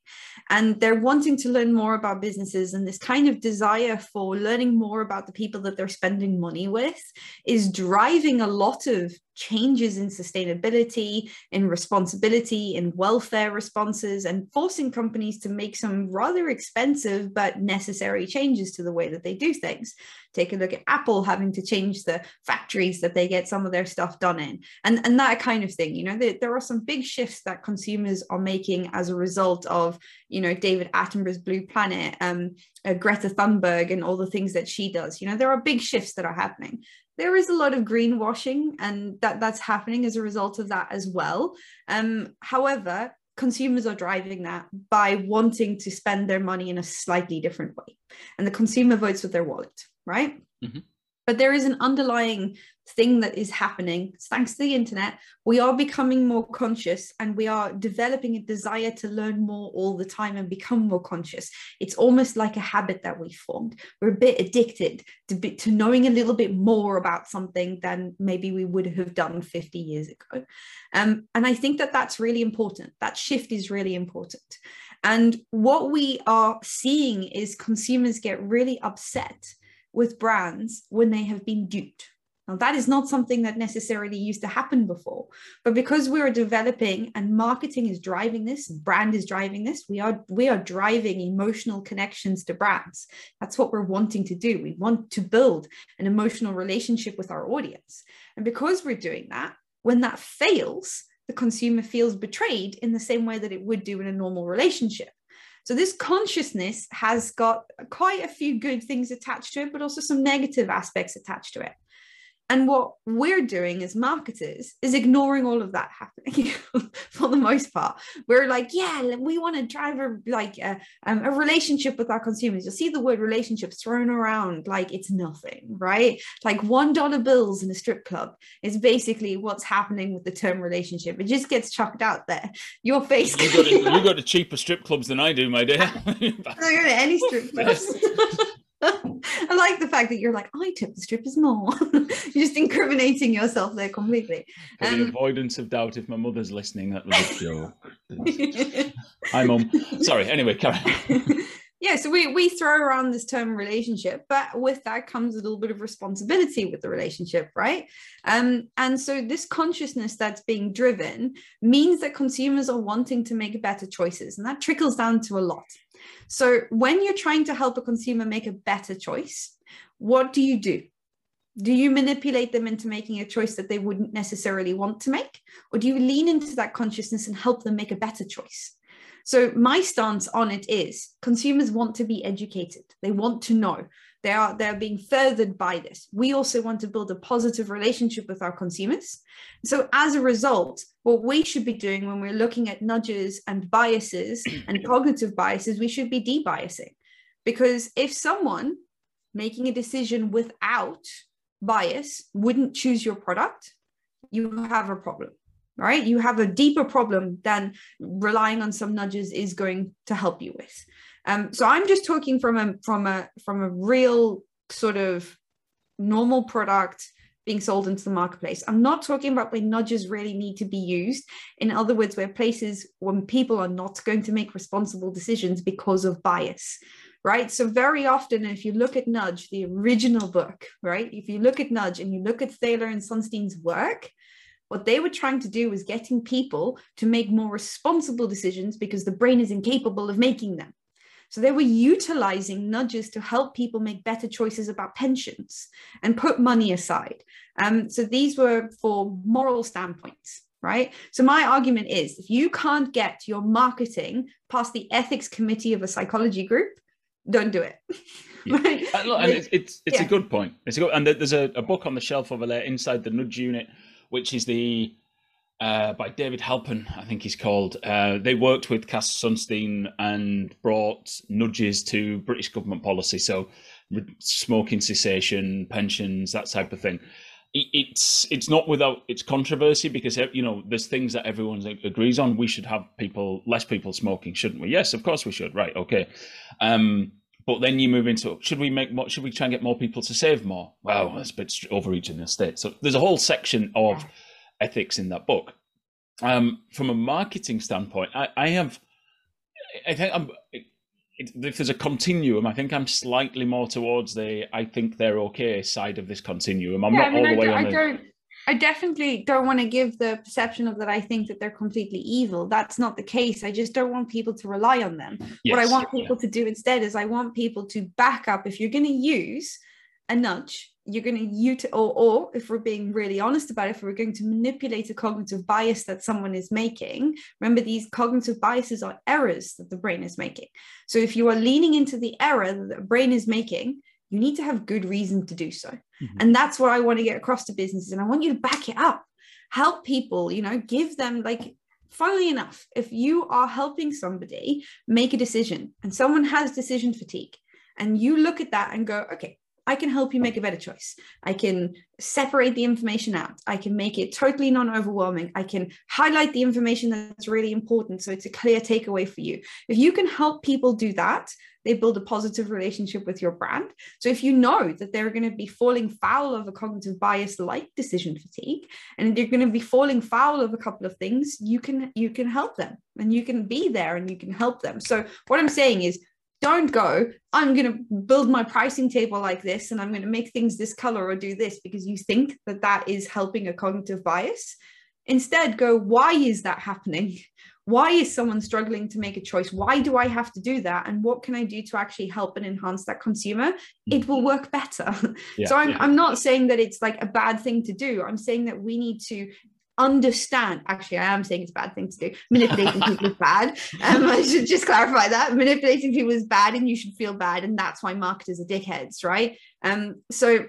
And they're wanting to learn more about businesses. And this kind of desire for learning more about the people that they're spending money with is driving a lot of changes in sustainability, in responsibility, in welfare responses, and forcing companies to make some rather expensive but necessary changes to the way that they do things. Take a look at Apple having to change the factories that they get some of their stuff done in, and, and that kind of thing. You know, there, there are some big shifts that consumers are making as a result of, you know, David Attenborough's Blue Planet, um, uh, Greta Thunberg, and all the things that she does. You know, there are big shifts that are happening there is a lot of greenwashing and that that's happening as a result of that as well um, however consumers are driving that by wanting to spend their money in a slightly different way and the consumer votes with their wallet right mm-hmm. but there is an underlying thing that is happening. Thanks to the internet we are becoming more conscious and we are developing a desire to learn more all the time and become more conscious. It's almost like a habit that we formed. We're a bit addicted to, be, to knowing a little bit more about something than maybe we would have done 50 years ago. Um, and i think that that's really important. That shift is really important. And what we are seeing is consumers get really upset with brands when they have been duped now, that is not something that necessarily used to happen before. But because we're developing and marketing is driving this, brand is driving this, we are we are driving emotional connections to brands. That's what we're wanting to do. We want to build an emotional relationship with our audience. And because we're doing that, when that fails, the consumer feels betrayed in the same way that it would do in a normal relationship. So this consciousness has got quite a few good things attached to it, but also some negative aspects attached to it. And what we're doing as marketers is ignoring all of that happening for the most part. We're like, yeah, we want to drive a like a, um, a relationship with our consumers. You'll see the word relationships thrown around like it's nothing, right? Like one dollar bills in a strip club is basically what's happening with the term relationship. It just gets chucked out there. Your face. You go to, you go to cheaper strip clubs than I do, my dear. I go to any strip clubs. I like the fact that you're like, I tip the strippers more. you're just incriminating yourself there completely. For um, the avoidance of doubt, if my mother's listening, that was a joke. Hi, mum. Sorry. Anyway, carry on. yeah, so we we throw around this term relationship, but with that comes a little bit of responsibility with the relationship, right? Um, and so this consciousness that's being driven means that consumers are wanting to make better choices, and that trickles down to a lot. So when you're trying to help a consumer make a better choice, what do you do? Do you manipulate them into making a choice that they wouldn't necessarily want to make? Or do you lean into that consciousness and help them make a better choice? So, my stance on it is consumers want to be educated, they want to know they are they're being furthered by this. We also want to build a positive relationship with our consumers. So as a result what we should be doing when we're looking at nudges and biases and cognitive biases we should be debiasing. Because if someone making a decision without bias wouldn't choose your product you have a problem right? You have a deeper problem than relying on some nudges is going to help you with um, so I'm just talking from a from a from a real sort of normal product being sold into the marketplace. I'm not talking about where nudges really need to be used. In other words, where places when people are not going to make responsible decisions because of bias right? So very often, if you look at Nudge, the original book, right? If you look at Nudge and you look at Thaler and Sunstein's work, what they were trying to do was getting people to make more responsible decisions because the brain is incapable of making them. So they were utilizing nudges to help people make better choices about pensions and put money aside. Um, so these were for moral standpoints, right? So my argument is if you can't get your marketing past the ethics committee of a psychology group, don't do it. Yeah. Uh, look, and it's it's, it's yeah. a good point. It's a good, and there's a, a, book on the shelf over there inside the Nudge Unit, which is the uh, by David Halpern, I think he's called. Uh, they worked with Cass Sunstein and brought nudges to British government policy, so smoking cessation, pensions, that type of thing. It's it's not without its controversy because you know there's things that everyone agrees on. We should have people less people smoking, shouldn't we? Yes, of course we should. Right, okay. Um, but then you move into should we make more, should we try and get more people to save more? Well, that's a bit overreaching the state. So there's a whole section of ethics in that book. Um, from a marketing standpoint, I, I have, I think I'm, if there's a continuum, I think I'm slightly more towards the I think they're okay side of this continuum. I'm yeah, not I mean, all the I way on. I don't, I definitely don't want to give the perception of that I think that they're completely evil. That's not the case. I just don't want people to rely on them. Yes, what I want people yeah. to do instead is I want people to back up if you're going to use a nudge you're going to use or, or if we're being really honest about it if we're going to manipulate a cognitive bias that someone is making remember these cognitive biases are errors that the brain is making. So if you are leaning into the error that the brain is making you need to have good reason to do so. Mm-hmm. and that's what i want to get across to businesses and i want you to back it up. Help people you know give them like funnily enough if you are helping somebody make a decision and someone has decision fatigue and you look at that and go okay I can help you make a better choice. I can separate the information out. I can make it totally non overwhelming. I can highlight the information that's really important so it's a clear takeaway for you. If you can help people do that, they build a positive relationship with your brand. So if you know that they're going to be falling foul of a cognitive bias like decision fatigue and they're going to be falling foul of a couple of things, you can you can help them and you can be there and you can help them. So what I'm saying is don't go. I'm going to build my pricing table like this and i'm going to make things this color or do this because you think that that is helping a cognitive bias. Instead go why is that happening? Why is someone struggling to make a choice? Why do i have to do that? And what can i do to actually help and enhance that consumer? It will work better. Yeah, so I'm, yeah. I'm not saying that it's like a bad thing to do. I'm saying that we need to understand. Actually i am saying it's a bad thing to do. Manipulating people is bad. Um, i should just clarify that. Manipulating people is bad and you should feel bad and that's why marketers are dickheads right? Um so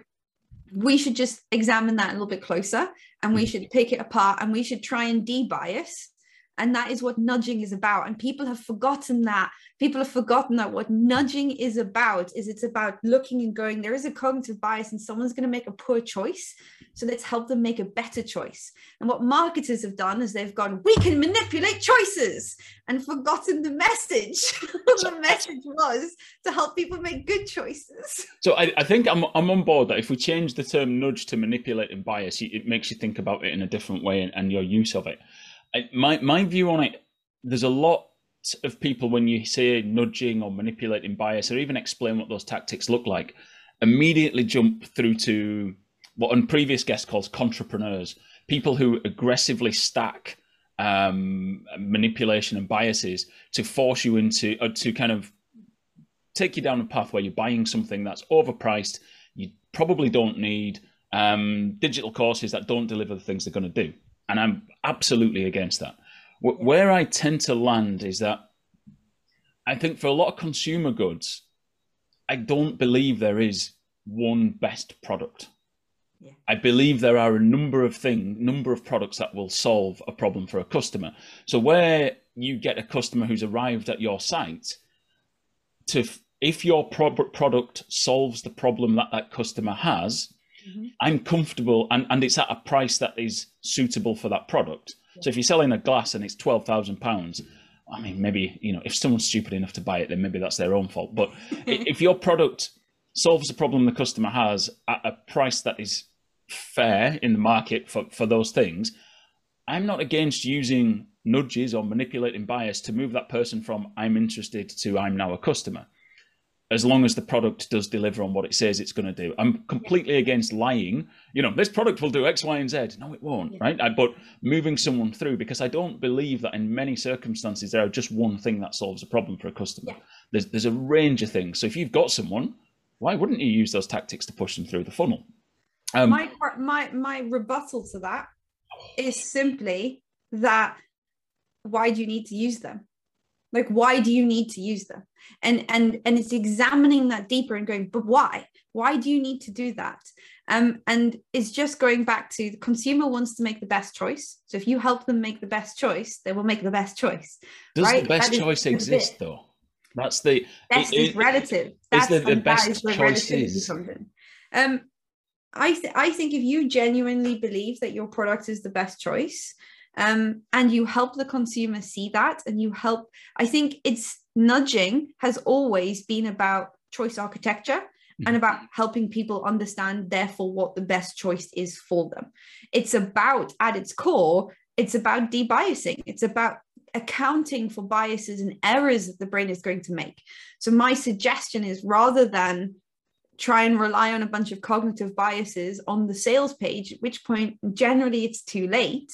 we should just examine that a little bit closer and we should pick it apart and we should try and de-bias. And that is what nudging is about. And people have forgotten that. People have forgotten that what nudging is about is it's about looking and going there is a cognitive bias and someone's going to make a poor choice so let's help them make a better choice. And what marketers have done is they've gone we can manipulate choices and forgotten the message. The message was to help people make good choices. So I, I, think I'm, I'm on board that if we change the term nudge to manipulate and bias it makes you think about it in a different way and, and your use of it. I, my my view on it, there's a lot of people when you say nudging or manipulating bias, or even explain what those tactics look like, immediately jump through to what on previous guest calls entrepreneurs, people who aggressively stack um, manipulation and biases to force you into uh, to kind of take you down a path where you're buying something that's overpriced, you probably don't need um, digital courses that don't deliver the things they're going to do and I'm absolutely against that. Where I tend to land is that I think for a lot of consumer goods, I don't believe there is one best product. Yeah. I believe there are a number of things, number of products that will solve a problem for a customer. So where you get a customer who's arrived at your site, to if your pro- product solves the problem that that customer has, mm-hmm. I'm comfortable and, and it's at a price that is suitable for that product. Yeah. So if you're selling a glass and it's twelve thousand pounds, I mean maybe you know if someone's stupid enough to buy it, then maybe that's their own fault. But if your product solves the problem the customer has at a price that is fair in the market for, for those things, I'm not against using nudges or manipulating bias to move that person from I'm interested to I'm now a customer as long as the product does deliver on what it says it's going to do. I'm completely against lying. You know, this product will do X, Y, and Z. No, it won't, yeah. right? I, but moving someone through because I don't believe that in many circumstances there are just one thing that solves a problem for a customer. Yeah. There's there's a range of things. So if you've got someone, why wouldn't you use those tactics to push them through the funnel? Um, my my my rebuttal to that is simply that why do you need to use them? like why do you need to use them? And and and it's examining that deeper and going but why? Why do you need to do that? Um and it's just going back to the consumer wants to make the best choice. So if you help them make the best choice they will make the best choice does right? the best that choice exist though? That's the best it, is relative. that's is the, the best choice is um I, th- I think if you genuinely believe that your product is the best choice um, and you help the consumer see that and you help i think it's nudging has always been about choice architecture mm-hmm. and about helping people understand therefore what the best choice is for them. It's about at its core it's about debiasing. It's about accounting for biases and errors that the brain is going to make. So my suggestion is rather than try and rely on a bunch of cognitive biases on the sales page at which point generally it's too late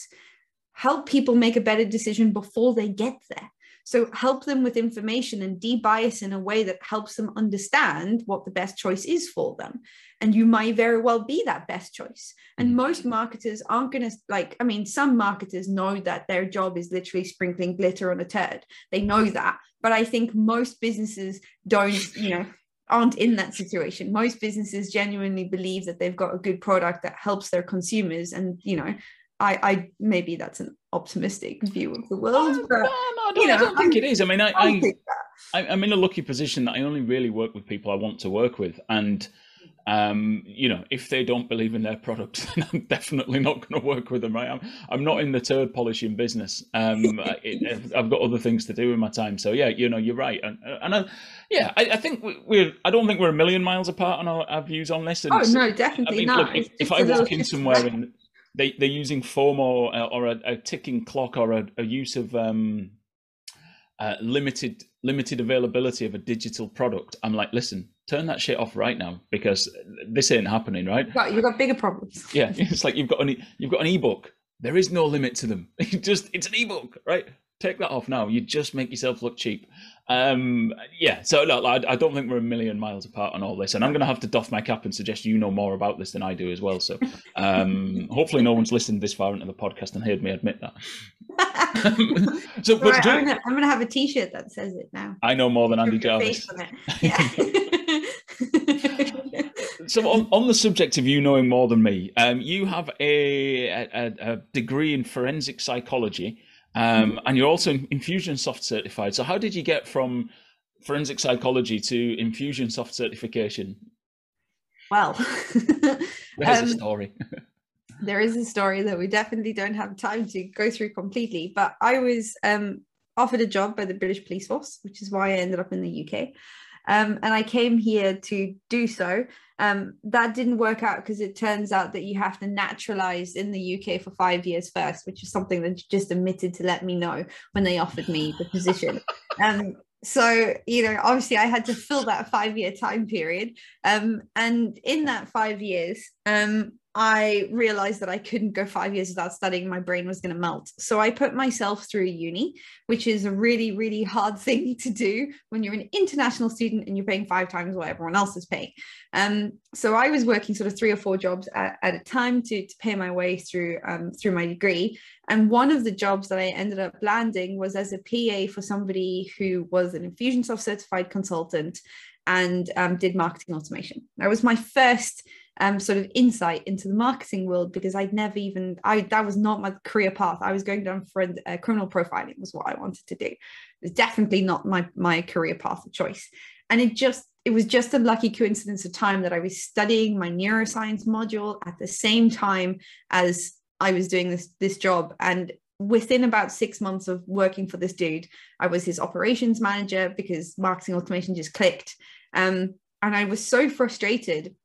help people make a better decision before they get there. So help them with information and debias in a way that helps them understand what the best choice is for them. And you might very well be that best choice. And mm-hmm. most marketers aren't going to like, I mean, some marketers know that their job is literally sprinkling glitter on a turd. They know that. But I think most businesses don't, you know, aren't in that situation. Most businesses genuinely believe that they've got a good product that helps their consumers and, you know, I, I maybe that's an optimistic view of the world. Oh, but, no, no, I don't, you know, I don't think I'm, it is. I mean, I, I, I am in a lucky position that I only really work with people I want to work with, and um, you know, if they don't believe in their product, then I'm definitely not going to work with them. Right? I'm I'm not in the turd polishing business. Um, it, I've got other things to do in my time. So yeah, you know, you're right, and and I, yeah, I, I think we're. I don't think we're a million miles apart on our, our views on this. And oh no, definitely I mean, not. Look, if, if I walk in somewhere and they they're using FOMO or, uh, or a, a, ticking clock or a, a use of um, uh, limited limited availability of a digital product. I'm like, listen, turn that shit off right now because this ain't happening, right? You've got, you've got bigger problems. yeah, it's like you've got an you've got an ebook. There is no limit to them. just it's an ebook, right? Take that off now. You just make yourself look cheap. Um, yeah, so look, I, I, don't think we're a million miles apart on all this, and I'm going to have to doff my cap and suggest you know more about this than I do as well. So, um, hopefully, no one's listened this far into the podcast and heard me admit that. so, but right, I'm, gonna, I'm, gonna, have a T-shirt that says it now. I know more than Andy Jarvis. Yeah. So, on, on the subject of you knowing more than me, um, you have a, a, a degree in forensic psychology. Um, and you're also Infusionsoft certified. So how did you get from forensic psychology to Infusionsoft certification? Well, there's um, a story. there is a story that we definitely don't have time to go through completely. But I was um, offered a job by the British Police Force, which is why I ended up in the UK. Um, and I came here to do so. Um, that didn't work out because it turns out that you have to naturalize in the UK for five years first, which is something that just omitted to let me know when they offered me the position. Um, so you know obviously i had to fill that five year time period um, and in that five years um, I realized that I couldn't go five years without studying. My brain was going to melt. So I put myself through uni, which is a really, really hard thing to do when you're an international student and you're paying five times what everyone else is paying. Um, so I was working sort of three or four jobs at, at a time to, to pay my way through um, through my degree. And one of the jobs that I ended up landing was as a PA for somebody who was an Infusionsoft certified consultant and um, did marketing automation. That was my first um, sort of insight into the marketing world because I'd never even I that was not my career path. I was going down friend uh, criminal profiling was what I wanted to do. It's definitely not my my career path of choice. And it just it was just a lucky coincidence of time that I was studying my neuroscience module at the same time as I was doing this this job and within about six months of working for this dude, I was his operations manager because marketing automation just clicked. Um, and I was so frustrated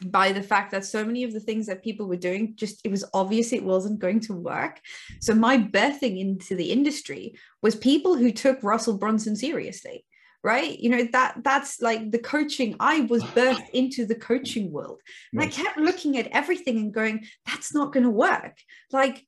by the fact that so many of the things that people were doing just it was obvious it wasn't going to work. So my birthing into the industry was people who took russell brunson seriously right? You know that that's like the coaching. I was birthed into the coaching world. And i kept looking at everything and going that's not going to work. Like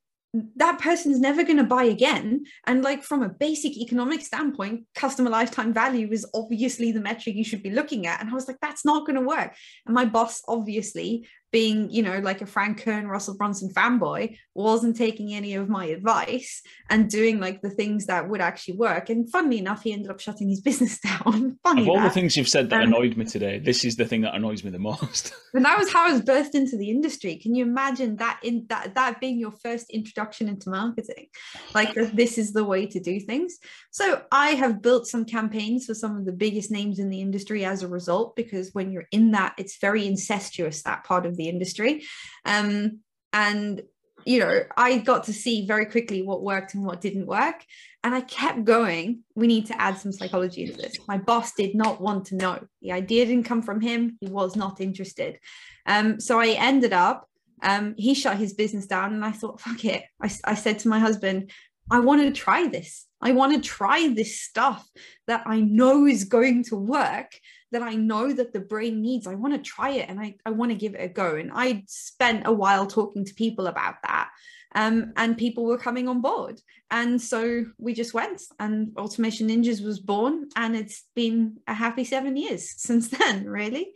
that person's never going to buy again. And like from a basic economic standpoint customer lifetime value is obviously the metric you should be looking at. And i was like that's not going to work. And my boss obviously being, you know, like a Frank Kern, Russell Brunson fanboy, wasn't taking any of my advice and doing like the things that would actually work. And funnily enough, he ended up shutting his business down. Funny of all the things you've said that um, annoyed me today, this is the thing that annoys me the most. and that was how I was birthed into the industry. Can you imagine that in that that being your first introduction into marketing? Like this is the way to do things. So I have built some campaigns for some of the biggest names in the industry as a result, because when you're in that, it's very incestuous, that part of the industry. Um, and you know, I got to see very quickly what worked and what didn't work. And I kept going. We need to add some psychology into this. My boss did not want to know. The idea didn't come from him. He was not interested. Um, so I ended up, um, he shut his business down. And I thought, fuck it. I, I said to my husband, I want to try this. I want to try this stuff that I know is going to work that I know that the brain needs. I want to try it and I, I want to give it a go. And I spent a while talking to people about that. Um, and people were coming on board. And so we just went, and Automation Ninjas was born, and it's been a happy seven years since then, really.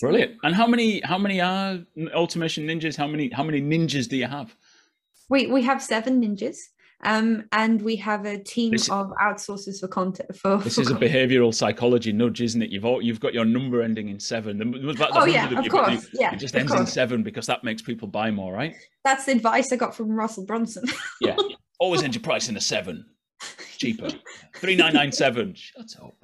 Brilliant. And how many how many are Automation Ninjas? How many how many ninjas do you have? We we have seven ninjas. Um, and we have a team this, of outsourcers for content. For, this for is content. a behavioural psychology nudge, isn't it? You've all, you've got your number ending in seven. The, the, oh yeah, of course. Yeah, it just ends in seven because that makes people buy more, right? That's the advice I got from Russell Brunson. yeah, always end your price in a seven. Cheaper, three nine nine seven. Shut up.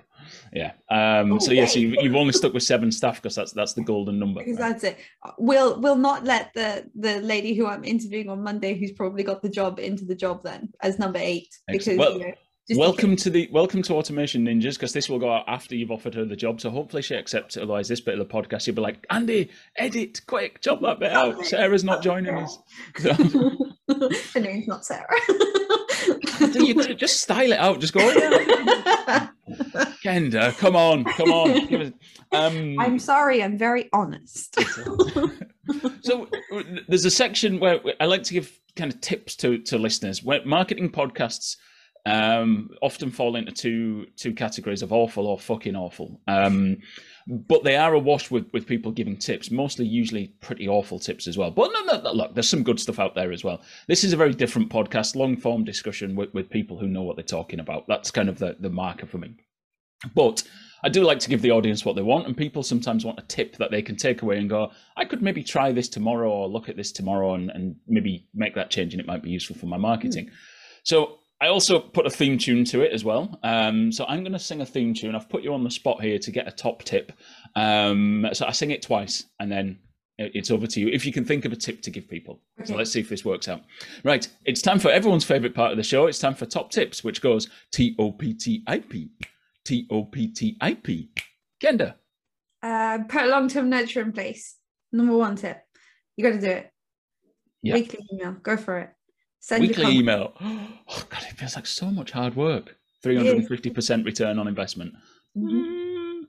Yeah. Um, oh, so yes, yeah, so you, have only stuck with seven staff because that's that's the golden number. Because right? that's it. We'll we'll not let the the lady who I'm interviewing on Monday, who's probably got the job, into the job then as number eight. Excellent. Because well, you know, welcome to the welcome to Automation Ninjas because this will go out after you've offered her the job. So hopefully she accepts it. Otherwise, this bit of the podcast, you'll be like, Andy, edit quick, chop that bit out. Sarah's not joining us. So. her name's not Sarah. you just style it out. Just go. Oh, Kenda, come on, come on. Us, um, I'm sorry, I'm very honest. so there's a section where I like to give kind of tips to to listeners. Where marketing podcasts um, often fall into two two categories of awful or fucking awful. Um, but they are awash with with people giving tips, mostly usually pretty awful tips as well. But no, no, no, look, there's some good stuff out there as well. This is a very different podcast, long form discussion with, with people who know what they're talking about. That's kind of the the marker for me. But I do like to give the audience what they want, and people sometimes want a tip that they can take away and go, I could maybe try this tomorrow or look at this tomorrow and, and maybe make that change, and it might be useful for my marketing. Mm. So I also put a theme tune to it as well. Um, so I'm going to sing a theme tune. I've put you on the spot here to get a top tip. Um, so I sing it twice, and then it's over to you if you can think of a tip to give people. Okay. So let's see if this works out. Right, it's time for everyone's favorite part of the show. It's time for top tips, which goes T O P T I P. T O P T I P. Kenda. Uh, put a long term nurture in place. Number one tip. You got to do it. Weekly email. Go for it. Send Weekly email. Oh, God, it feels like so much hard work. 350% return on investment. Mm-hmm.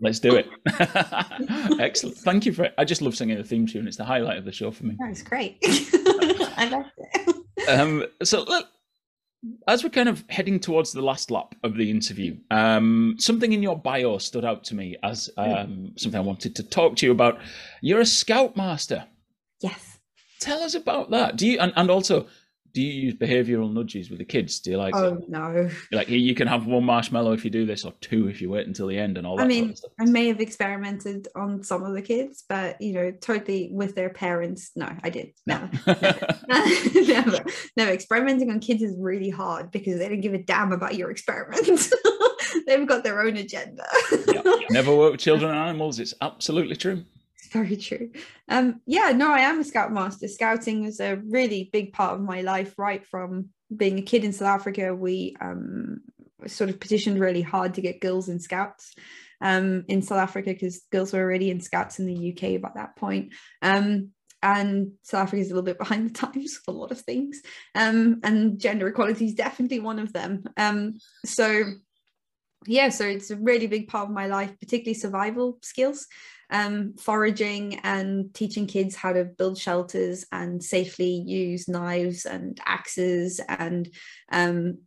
Let's do it. Excellent. Thank you for it. I just love singing the theme tune. It's the highlight of the show for me. That's great. I like it. Um, so, look, as we're kind of heading towards the last lap of the interview, um, something in your bio stood out to me as hmm. um, something I wanted to talk to you about. You're a scoutmaster. Yes. Tell us about that. Do you and, and also do you use behavioral nudges with the kids? Do you like? Oh no! Like you can have one marshmallow if you do this, or two if you wait until the end, and all that. I mean, sort of I may have experimented on some of the kids, but you know, totally with their parents. No, I did never, never, never, never. Experimenting on kids is really hard because they don't give a damn about your experiment. They've got their own agenda. yeah. Never work with children and animals. It's absolutely true very true. Um, yeah, no, I am a scoutmaster. Scouting was a really big part of my life, right from being a kid in South Africa. We um, sort of petitioned really hard to get girls in scouts. um, in South Africa because girls were already in scouts in the UK by that point. Um, and South Africa is a little bit behind the times with a lot of things. Um, and gender equality is definitely one of them. Um, so yeah, so it's a really big part of my life, particularly survival skills, um, foraging and teaching kids how to build shelters and safely use knives and axes and um,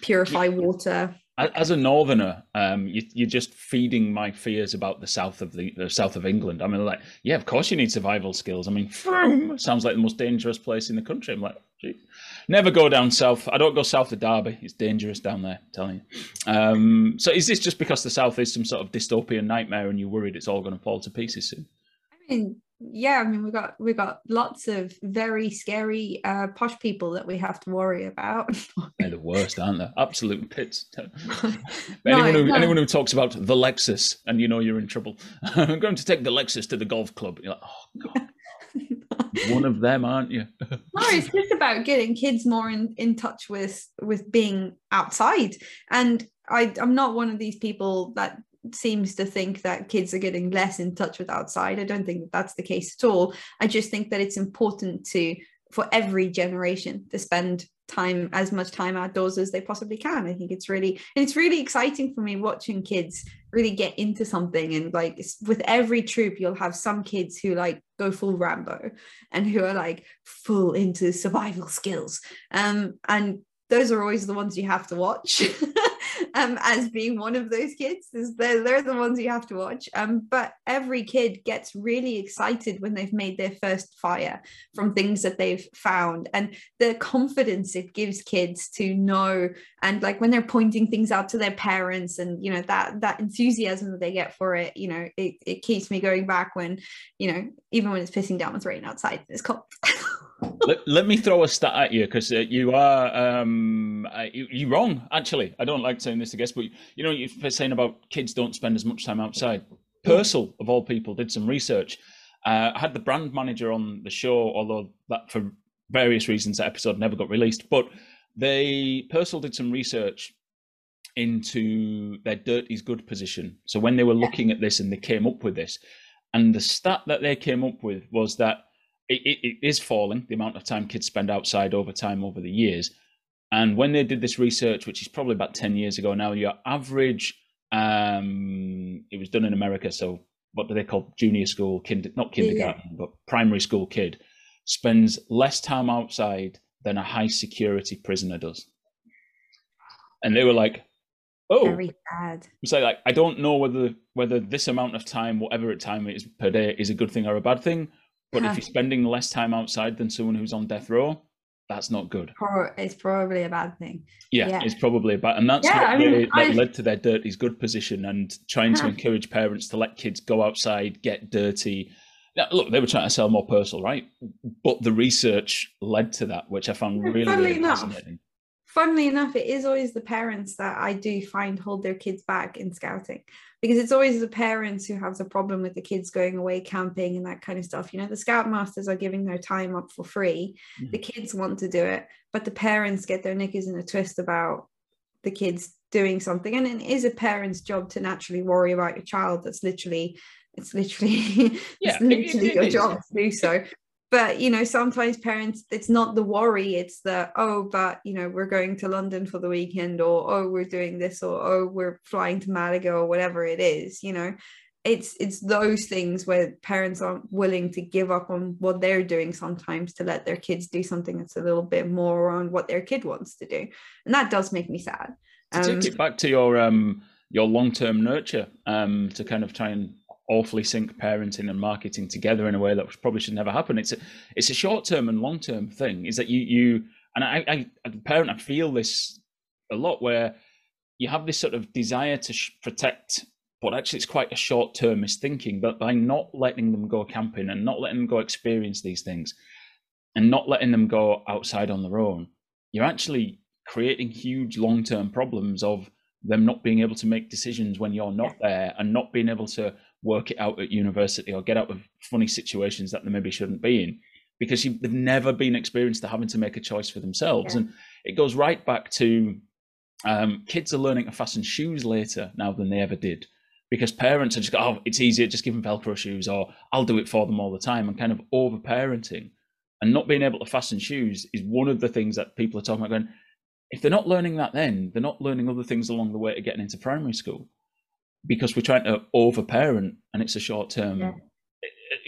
purify water as a northerner, um, you, are just feeding my fears about the south of the, the, south of England. I mean, like, yeah, of course you need survival skills. I mean, Frome sounds like the most dangerous place in the country. I'm like. Never go down south. I don't go south of Derby. It's dangerous down there. I'm telling you. Um, so, is this just because the south is some sort of dystopian nightmare, and you're worried it's all going to fall to pieces soon? I mean, yeah, I mean we got we got lots of very scary uh, posh people that we have to worry about. They're the worst, aren't they? Absolute pits. no, anyone who no. anyone who talks about the Lexus and you know you're in trouble. I'm going to take the Lexus to the golf club. You're like, oh god. One of them, aren't you? no, it's just about getting kids more in, in touch with with being outside. And I, I'm not one of these people that seems to think that kids are getting less in touch with outside. I don't think that that's the case at all. I just think that it's important to for every generation to spend time as much time outdoors as they possibly can. I think it's really it's really exciting for me watching kids really get into something and like with every troop you'll have some kids who like go full Rambo and who are like full into survival skills. Um and those are always the ones you have to watch. um, as being one of those kids. They're, they're the ones you have to watch. Um, but every kid gets really excited when they've made their first fire from things that they've found. And the confidence it gives kids to know, and like when they're pointing things out to their parents and, you know, that, that enthusiasm that they get for it, you know, it, it keeps me going back when, you know, even when it's pissing down with rain outside, it's cold. let, let, me throw a stat at you because uh, you are um, uh, you, are wrong. Actually, I don't like saying this to guests, but you know you're saying about kids don't spend as much time outside. Persil, of all people, did some research. Uh, I had the brand manager on the show, although that for various reasons that episode never got released. But they Persil did some research into their dirt is good position. So when they were looking at this and they came up with this, and the stat that they came up with was that it, it, it is falling the amount of time kids spend outside over time over the years. And when they did this research, which is probably about 10 years ago now, your average, um, it was done in America. So what do they call junior school, kind, not kindergarten, yeah. but primary school kid spends less time outside than a high security prisoner does. And they were like, oh, very bad. So like, I don't know whether, whether this amount of time, whatever time it is per day is a good thing or a bad thing but if you're spending less time outside than someone who's on death row, that's not good. It's probably a bad thing. Yeah, yeah. it's probably a bad, and that's yeah, what I mean, that led to their dirt is good position and trying to encourage parents to let kids go outside, get dirty. Now, look, they were trying to sell more Persil, right? But the research led to that, which I found really, really enough, fascinating funnily enough, it is always the parents that I do find hold their kids back in scouting because it's always the parents who have the problem with the kids going away camping and that kind of stuff. You know, the scoutmasters are giving their time up for free. Mm-hmm. The kids want to do it, but the parents get their knickers in a twist about the kids doing something. And it is a parent's job to naturally worry about your child. That's literally it's literally yeah, it's literally it, it, your job to do so but you know sometimes parents it's not the worry it's the oh but you know we're going to london for the weekend or oh we're doing this or oh we're flying to malaga or whatever it is you know? It's it's those things where parents aren't willing to give up on what they're doing sometimes to let their kids do something that's a little bit more on what their kid wants to do. And that does make me sad. To um, take it back to your um your long-term nurture um to kind of try and awfully sync parenting and marketing together in a way that probably should never happen. It's a it's a short term and long term thing. Is that you you and I, I as a parent I feel this a lot where you have this sort of desire to sh- protect, but actually it's quite a short termist thinking. But by not letting them go camping and not letting them go experience these things, and not letting them go outside on their own, you're actually creating huge long term problems of them not being able to make decisions when you're not there and not being able to work it out at university or get out of funny situations that they maybe shouldn't be in because they've never been experienced to having to make a choice for themselves. Yeah. And it goes right back to um, kids are learning to fasten shoes later now than they ever did because parents are just go, oh, it's easier, just give them Velcro shoes, or I'll do it for them all the time, and kind of over parenting and not being able to fasten shoes is one of the things that people are talking about. Going, if they're not learning that, then they're not learning other things along the way to getting into primary school because we're trying to overparent and it's a short term. Yeah.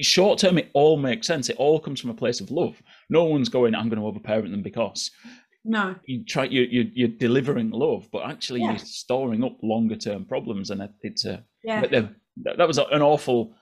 Short term, it all makes sense. It all comes from a place of love. No one's going, I'm going to overparent them because no you try you, you you're delivering love but actually yeah. you're storing up longer term problems and it's a yeah but that was an awful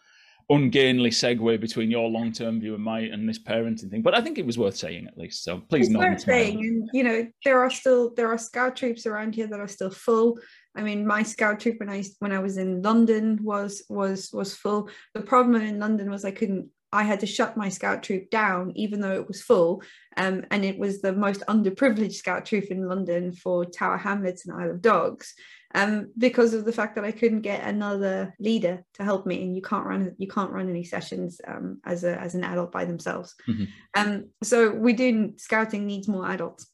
ungainly segue between your long term view and my and this parenting thing but i think it was worth saying at least so please it's worth saying and you know there are still there are scout troops around here that are still full I mean, my scout troop when I when I was in London was was was full. The problem in London was I couldn't I had to shut my scout troop down, even though it was full. Um, and it was the most underprivileged scout troop in London for Tower Hamlets and Isle of Dogs, um, because of the fact that I couldn't get another leader to help me. And you can't run you can't run any sessions um, as a as an adult by themselves. Mm-hmm. Um, so we do scouting needs more adults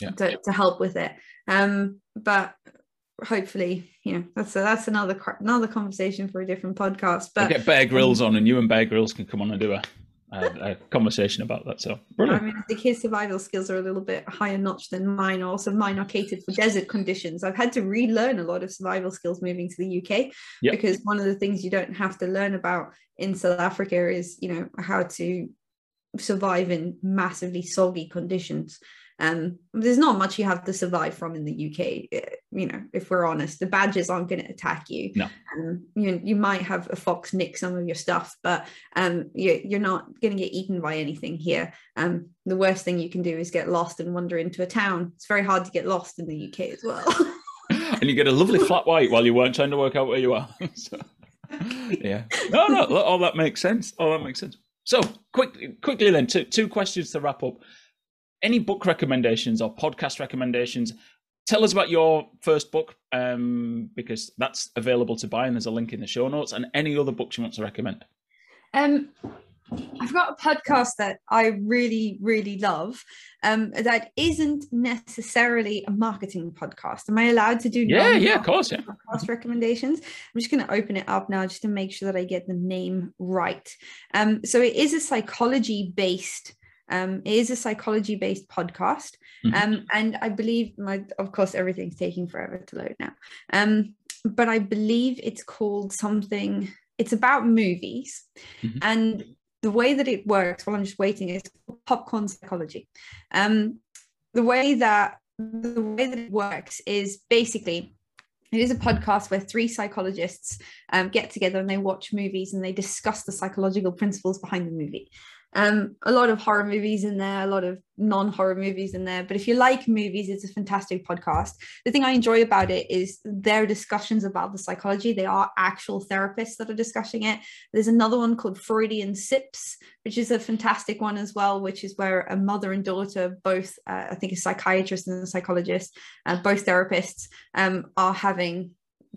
yeah. to, to help with it. Um, but hopefully you know that's a, that's another another conversation for a different podcast but we'll get Bear Grylls um, on and you and Bear Grylls can come on and do a, a, a conversation about that so brilliant. i mean i think his survival skills are a little bit higher notch than mine also mine are catered for desert conditions i've had to relearn a lot of survival skills moving to the uk yep. because one of the things you don't have to learn about in south africa is you know how to survive in massively soggy conditions um, there's not much you have to survive from in the UK. Eh, you know, if we're honest, the badgers aren't going to attack you. No. Um, you you might have a fox nick some of your stuff, but um, you, you're not going to get eaten by anything here. Um, the worst thing you can do is get lost and wander into a town. It's very hard to get lost in the UK as well. and you get a lovely flat white while you weren't trying to work out where you are. so, yeah. No, no, all that makes sense. All that makes sense. So, quick, quickly then, two, two questions to wrap up any book recommendations or podcast recommendations tell us about your first book um, because that's available to buy and there's a link in the show notes and any other books you want to recommend. Um, i've got a podcast that i really really love um, that isn't necessarily a marketing podcast. Am i allowed to do yeah yeah of course yeah. podcast recommendations? I'm just going to open it up now just to make sure that i get the name right. Um, so it is a psychology based um, it is a psychology based podcast. Mm-hmm. Um, and I believe, my, of course, everything's taking forever to load now. Um, but I believe it's called something, it's about movies. Mm-hmm. And the way that it works while I'm just waiting is popcorn psychology. Um, the way that the way that it works is basically it is a podcast where three psychologists um, get together and they watch movies and they discuss the psychological principles behind the movie. Um, a lot of horror movies in there, a lot of non-horror movies in there. But if you like movies, it's a fantastic podcast. The thing I enjoy about it is their discussions about the psychology. They are actual therapists that are discussing it. There's another one called Freudian Sips, which is a fantastic one as well, which is where a mother and daughter, both uh, I think a psychiatrist and a psychologist, uh, both therapists, um, are having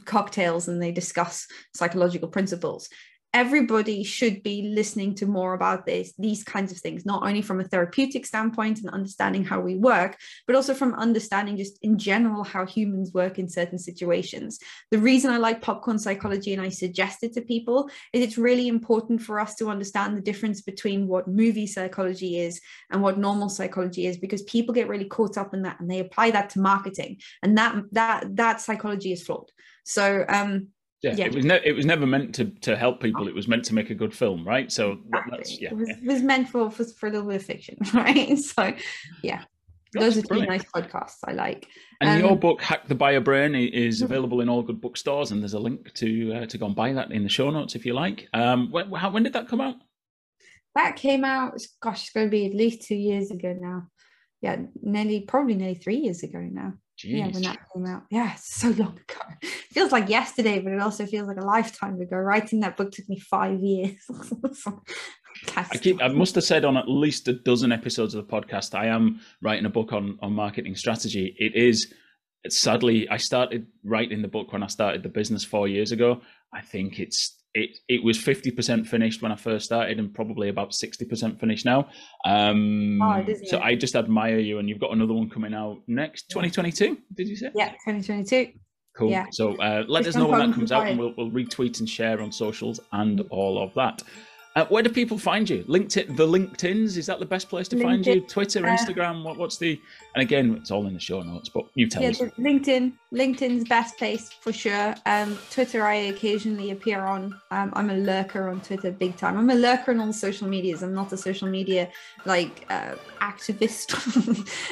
cocktails and they discuss psychological principles everybody should be listening to more about this these kinds of things not only from a therapeutic standpoint and understanding how we work but also from understanding just in general how humans work in certain situations. The reason i like popcorn psychology and i suggest it to people is it's really important for us to understand the difference between what movie psychology is and what normal psychology is because people get really caught up in that and they apply that to marketing. And that that that psychology is flawed. So um yeah, yeah, it was ne- it was never meant to to help people. It was meant to make a good film, right? So that's yeah, it was, yeah. It was meant for, for for a little bit of fiction, right? So yeah, those are two nice podcasts I like. And um, your book, Hack the Buyer Brain, is available in all good bookstores, and there's a link to uh, to go and buy that in the show notes if you like. Um, when, how, when did that come out? That came out. Gosh, it's going to be at least two years ago now. Yeah, nearly probably nearly three years ago now. Jeez. Yeah, when that came out. Yeah, so long ago. It feels like yesterday, but it also feels like a lifetime ago. Writing that book took me five years. I keep I must have said on at least a dozen episodes of the podcast, I am writing a book on on marketing strategy. It is sadly I started writing the book when I started the business four years ago. I think it's it it was 50% finished when I first started and probably about 60% finished now. Um, oh, so it? I just admire you and you've got another one coming out next 2022, did you say? Yeah, 2022. Cool. Yeah. So uh, let us know when that comes out, and we'll, we'll retweet and share on socials and all of that. Uh, where do people find you? LinkedIn, the LinkedIn's is that the best place to find you? Twitter, uh, Instagram. What, what's the? And again, it's all in the show notes, but you tell Yeah, us. LinkedIn. LinkedIn's best place for sure. Um, Twitter, I occasionally appear on. Um, I'm a lurker on Twitter, big time. I'm a lurker on all social medias. I'm not a social media like uh, activist.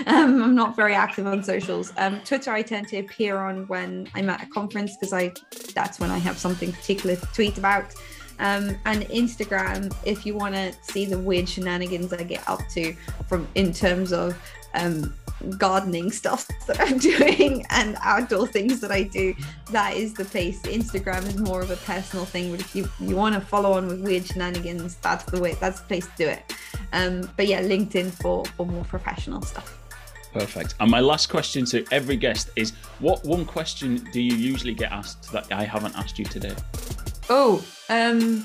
um, I'm not very active on socials. Um, Twitter, I tend to appear on when I'm at a conference because I that's when I have something particular to tweet about. Um, and Instagram, if you want to see the weird shenanigans I get up to from in terms of um, gardening stuff that I'm doing and outdoor things that I do, that is the place. Instagram is more of a personal thing, but if you, you want to follow on with weird shenanigans, that's the way. That's the place to do it. Um, but yeah, LinkedIn for for more professional stuff. Perfect. And my last question to every guest is: What one question do you usually get asked that I haven't asked you today? Oh, um,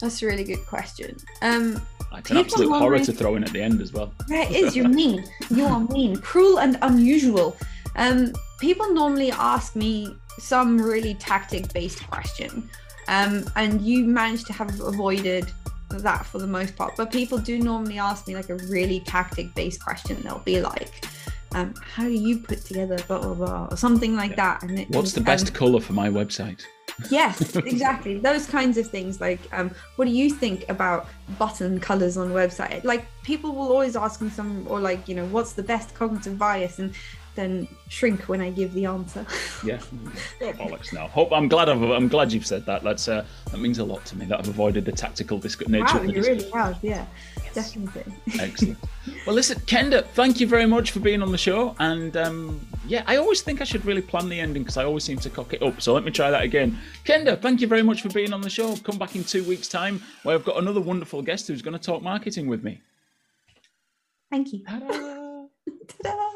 that's a really good question. Um, It's an absolute horror to throw in at the end as well. Yeah, it is. You're mean. You are mean, cruel, and unusual. Um, people normally ask me some really tactic-based question, um, and you managed to have avoided that for the most part. But people do normally ask me like a really tactic-based question. They'll be like, um, "How do you put together blah blah blah?" or something like that. And it, What's the um, best colour for my website? Yes exactly those kinds of things like um what do you think about button colors on website like people will always ask me some or like you know what's the best cognitive bias and then shrink when i give the answer Yeah. Bollocks now. Hope I'm glad I've, I'm glad you've said that. That's uh, that means a lot to me that I've avoided the tactical disc- nature wow of the you discussion. really have yeah definitely Excellent. Well, listen, Kenda, thank you very much for being on the show. And um, yeah, I always think I should really plan the ending because I always seem to cock it up. So let me try that again. Kenda, thank you very much for being on the show. Come back in two weeks' time where I've got another wonderful guest who's going to talk marketing with me. thank you Ta-da! Ta-da!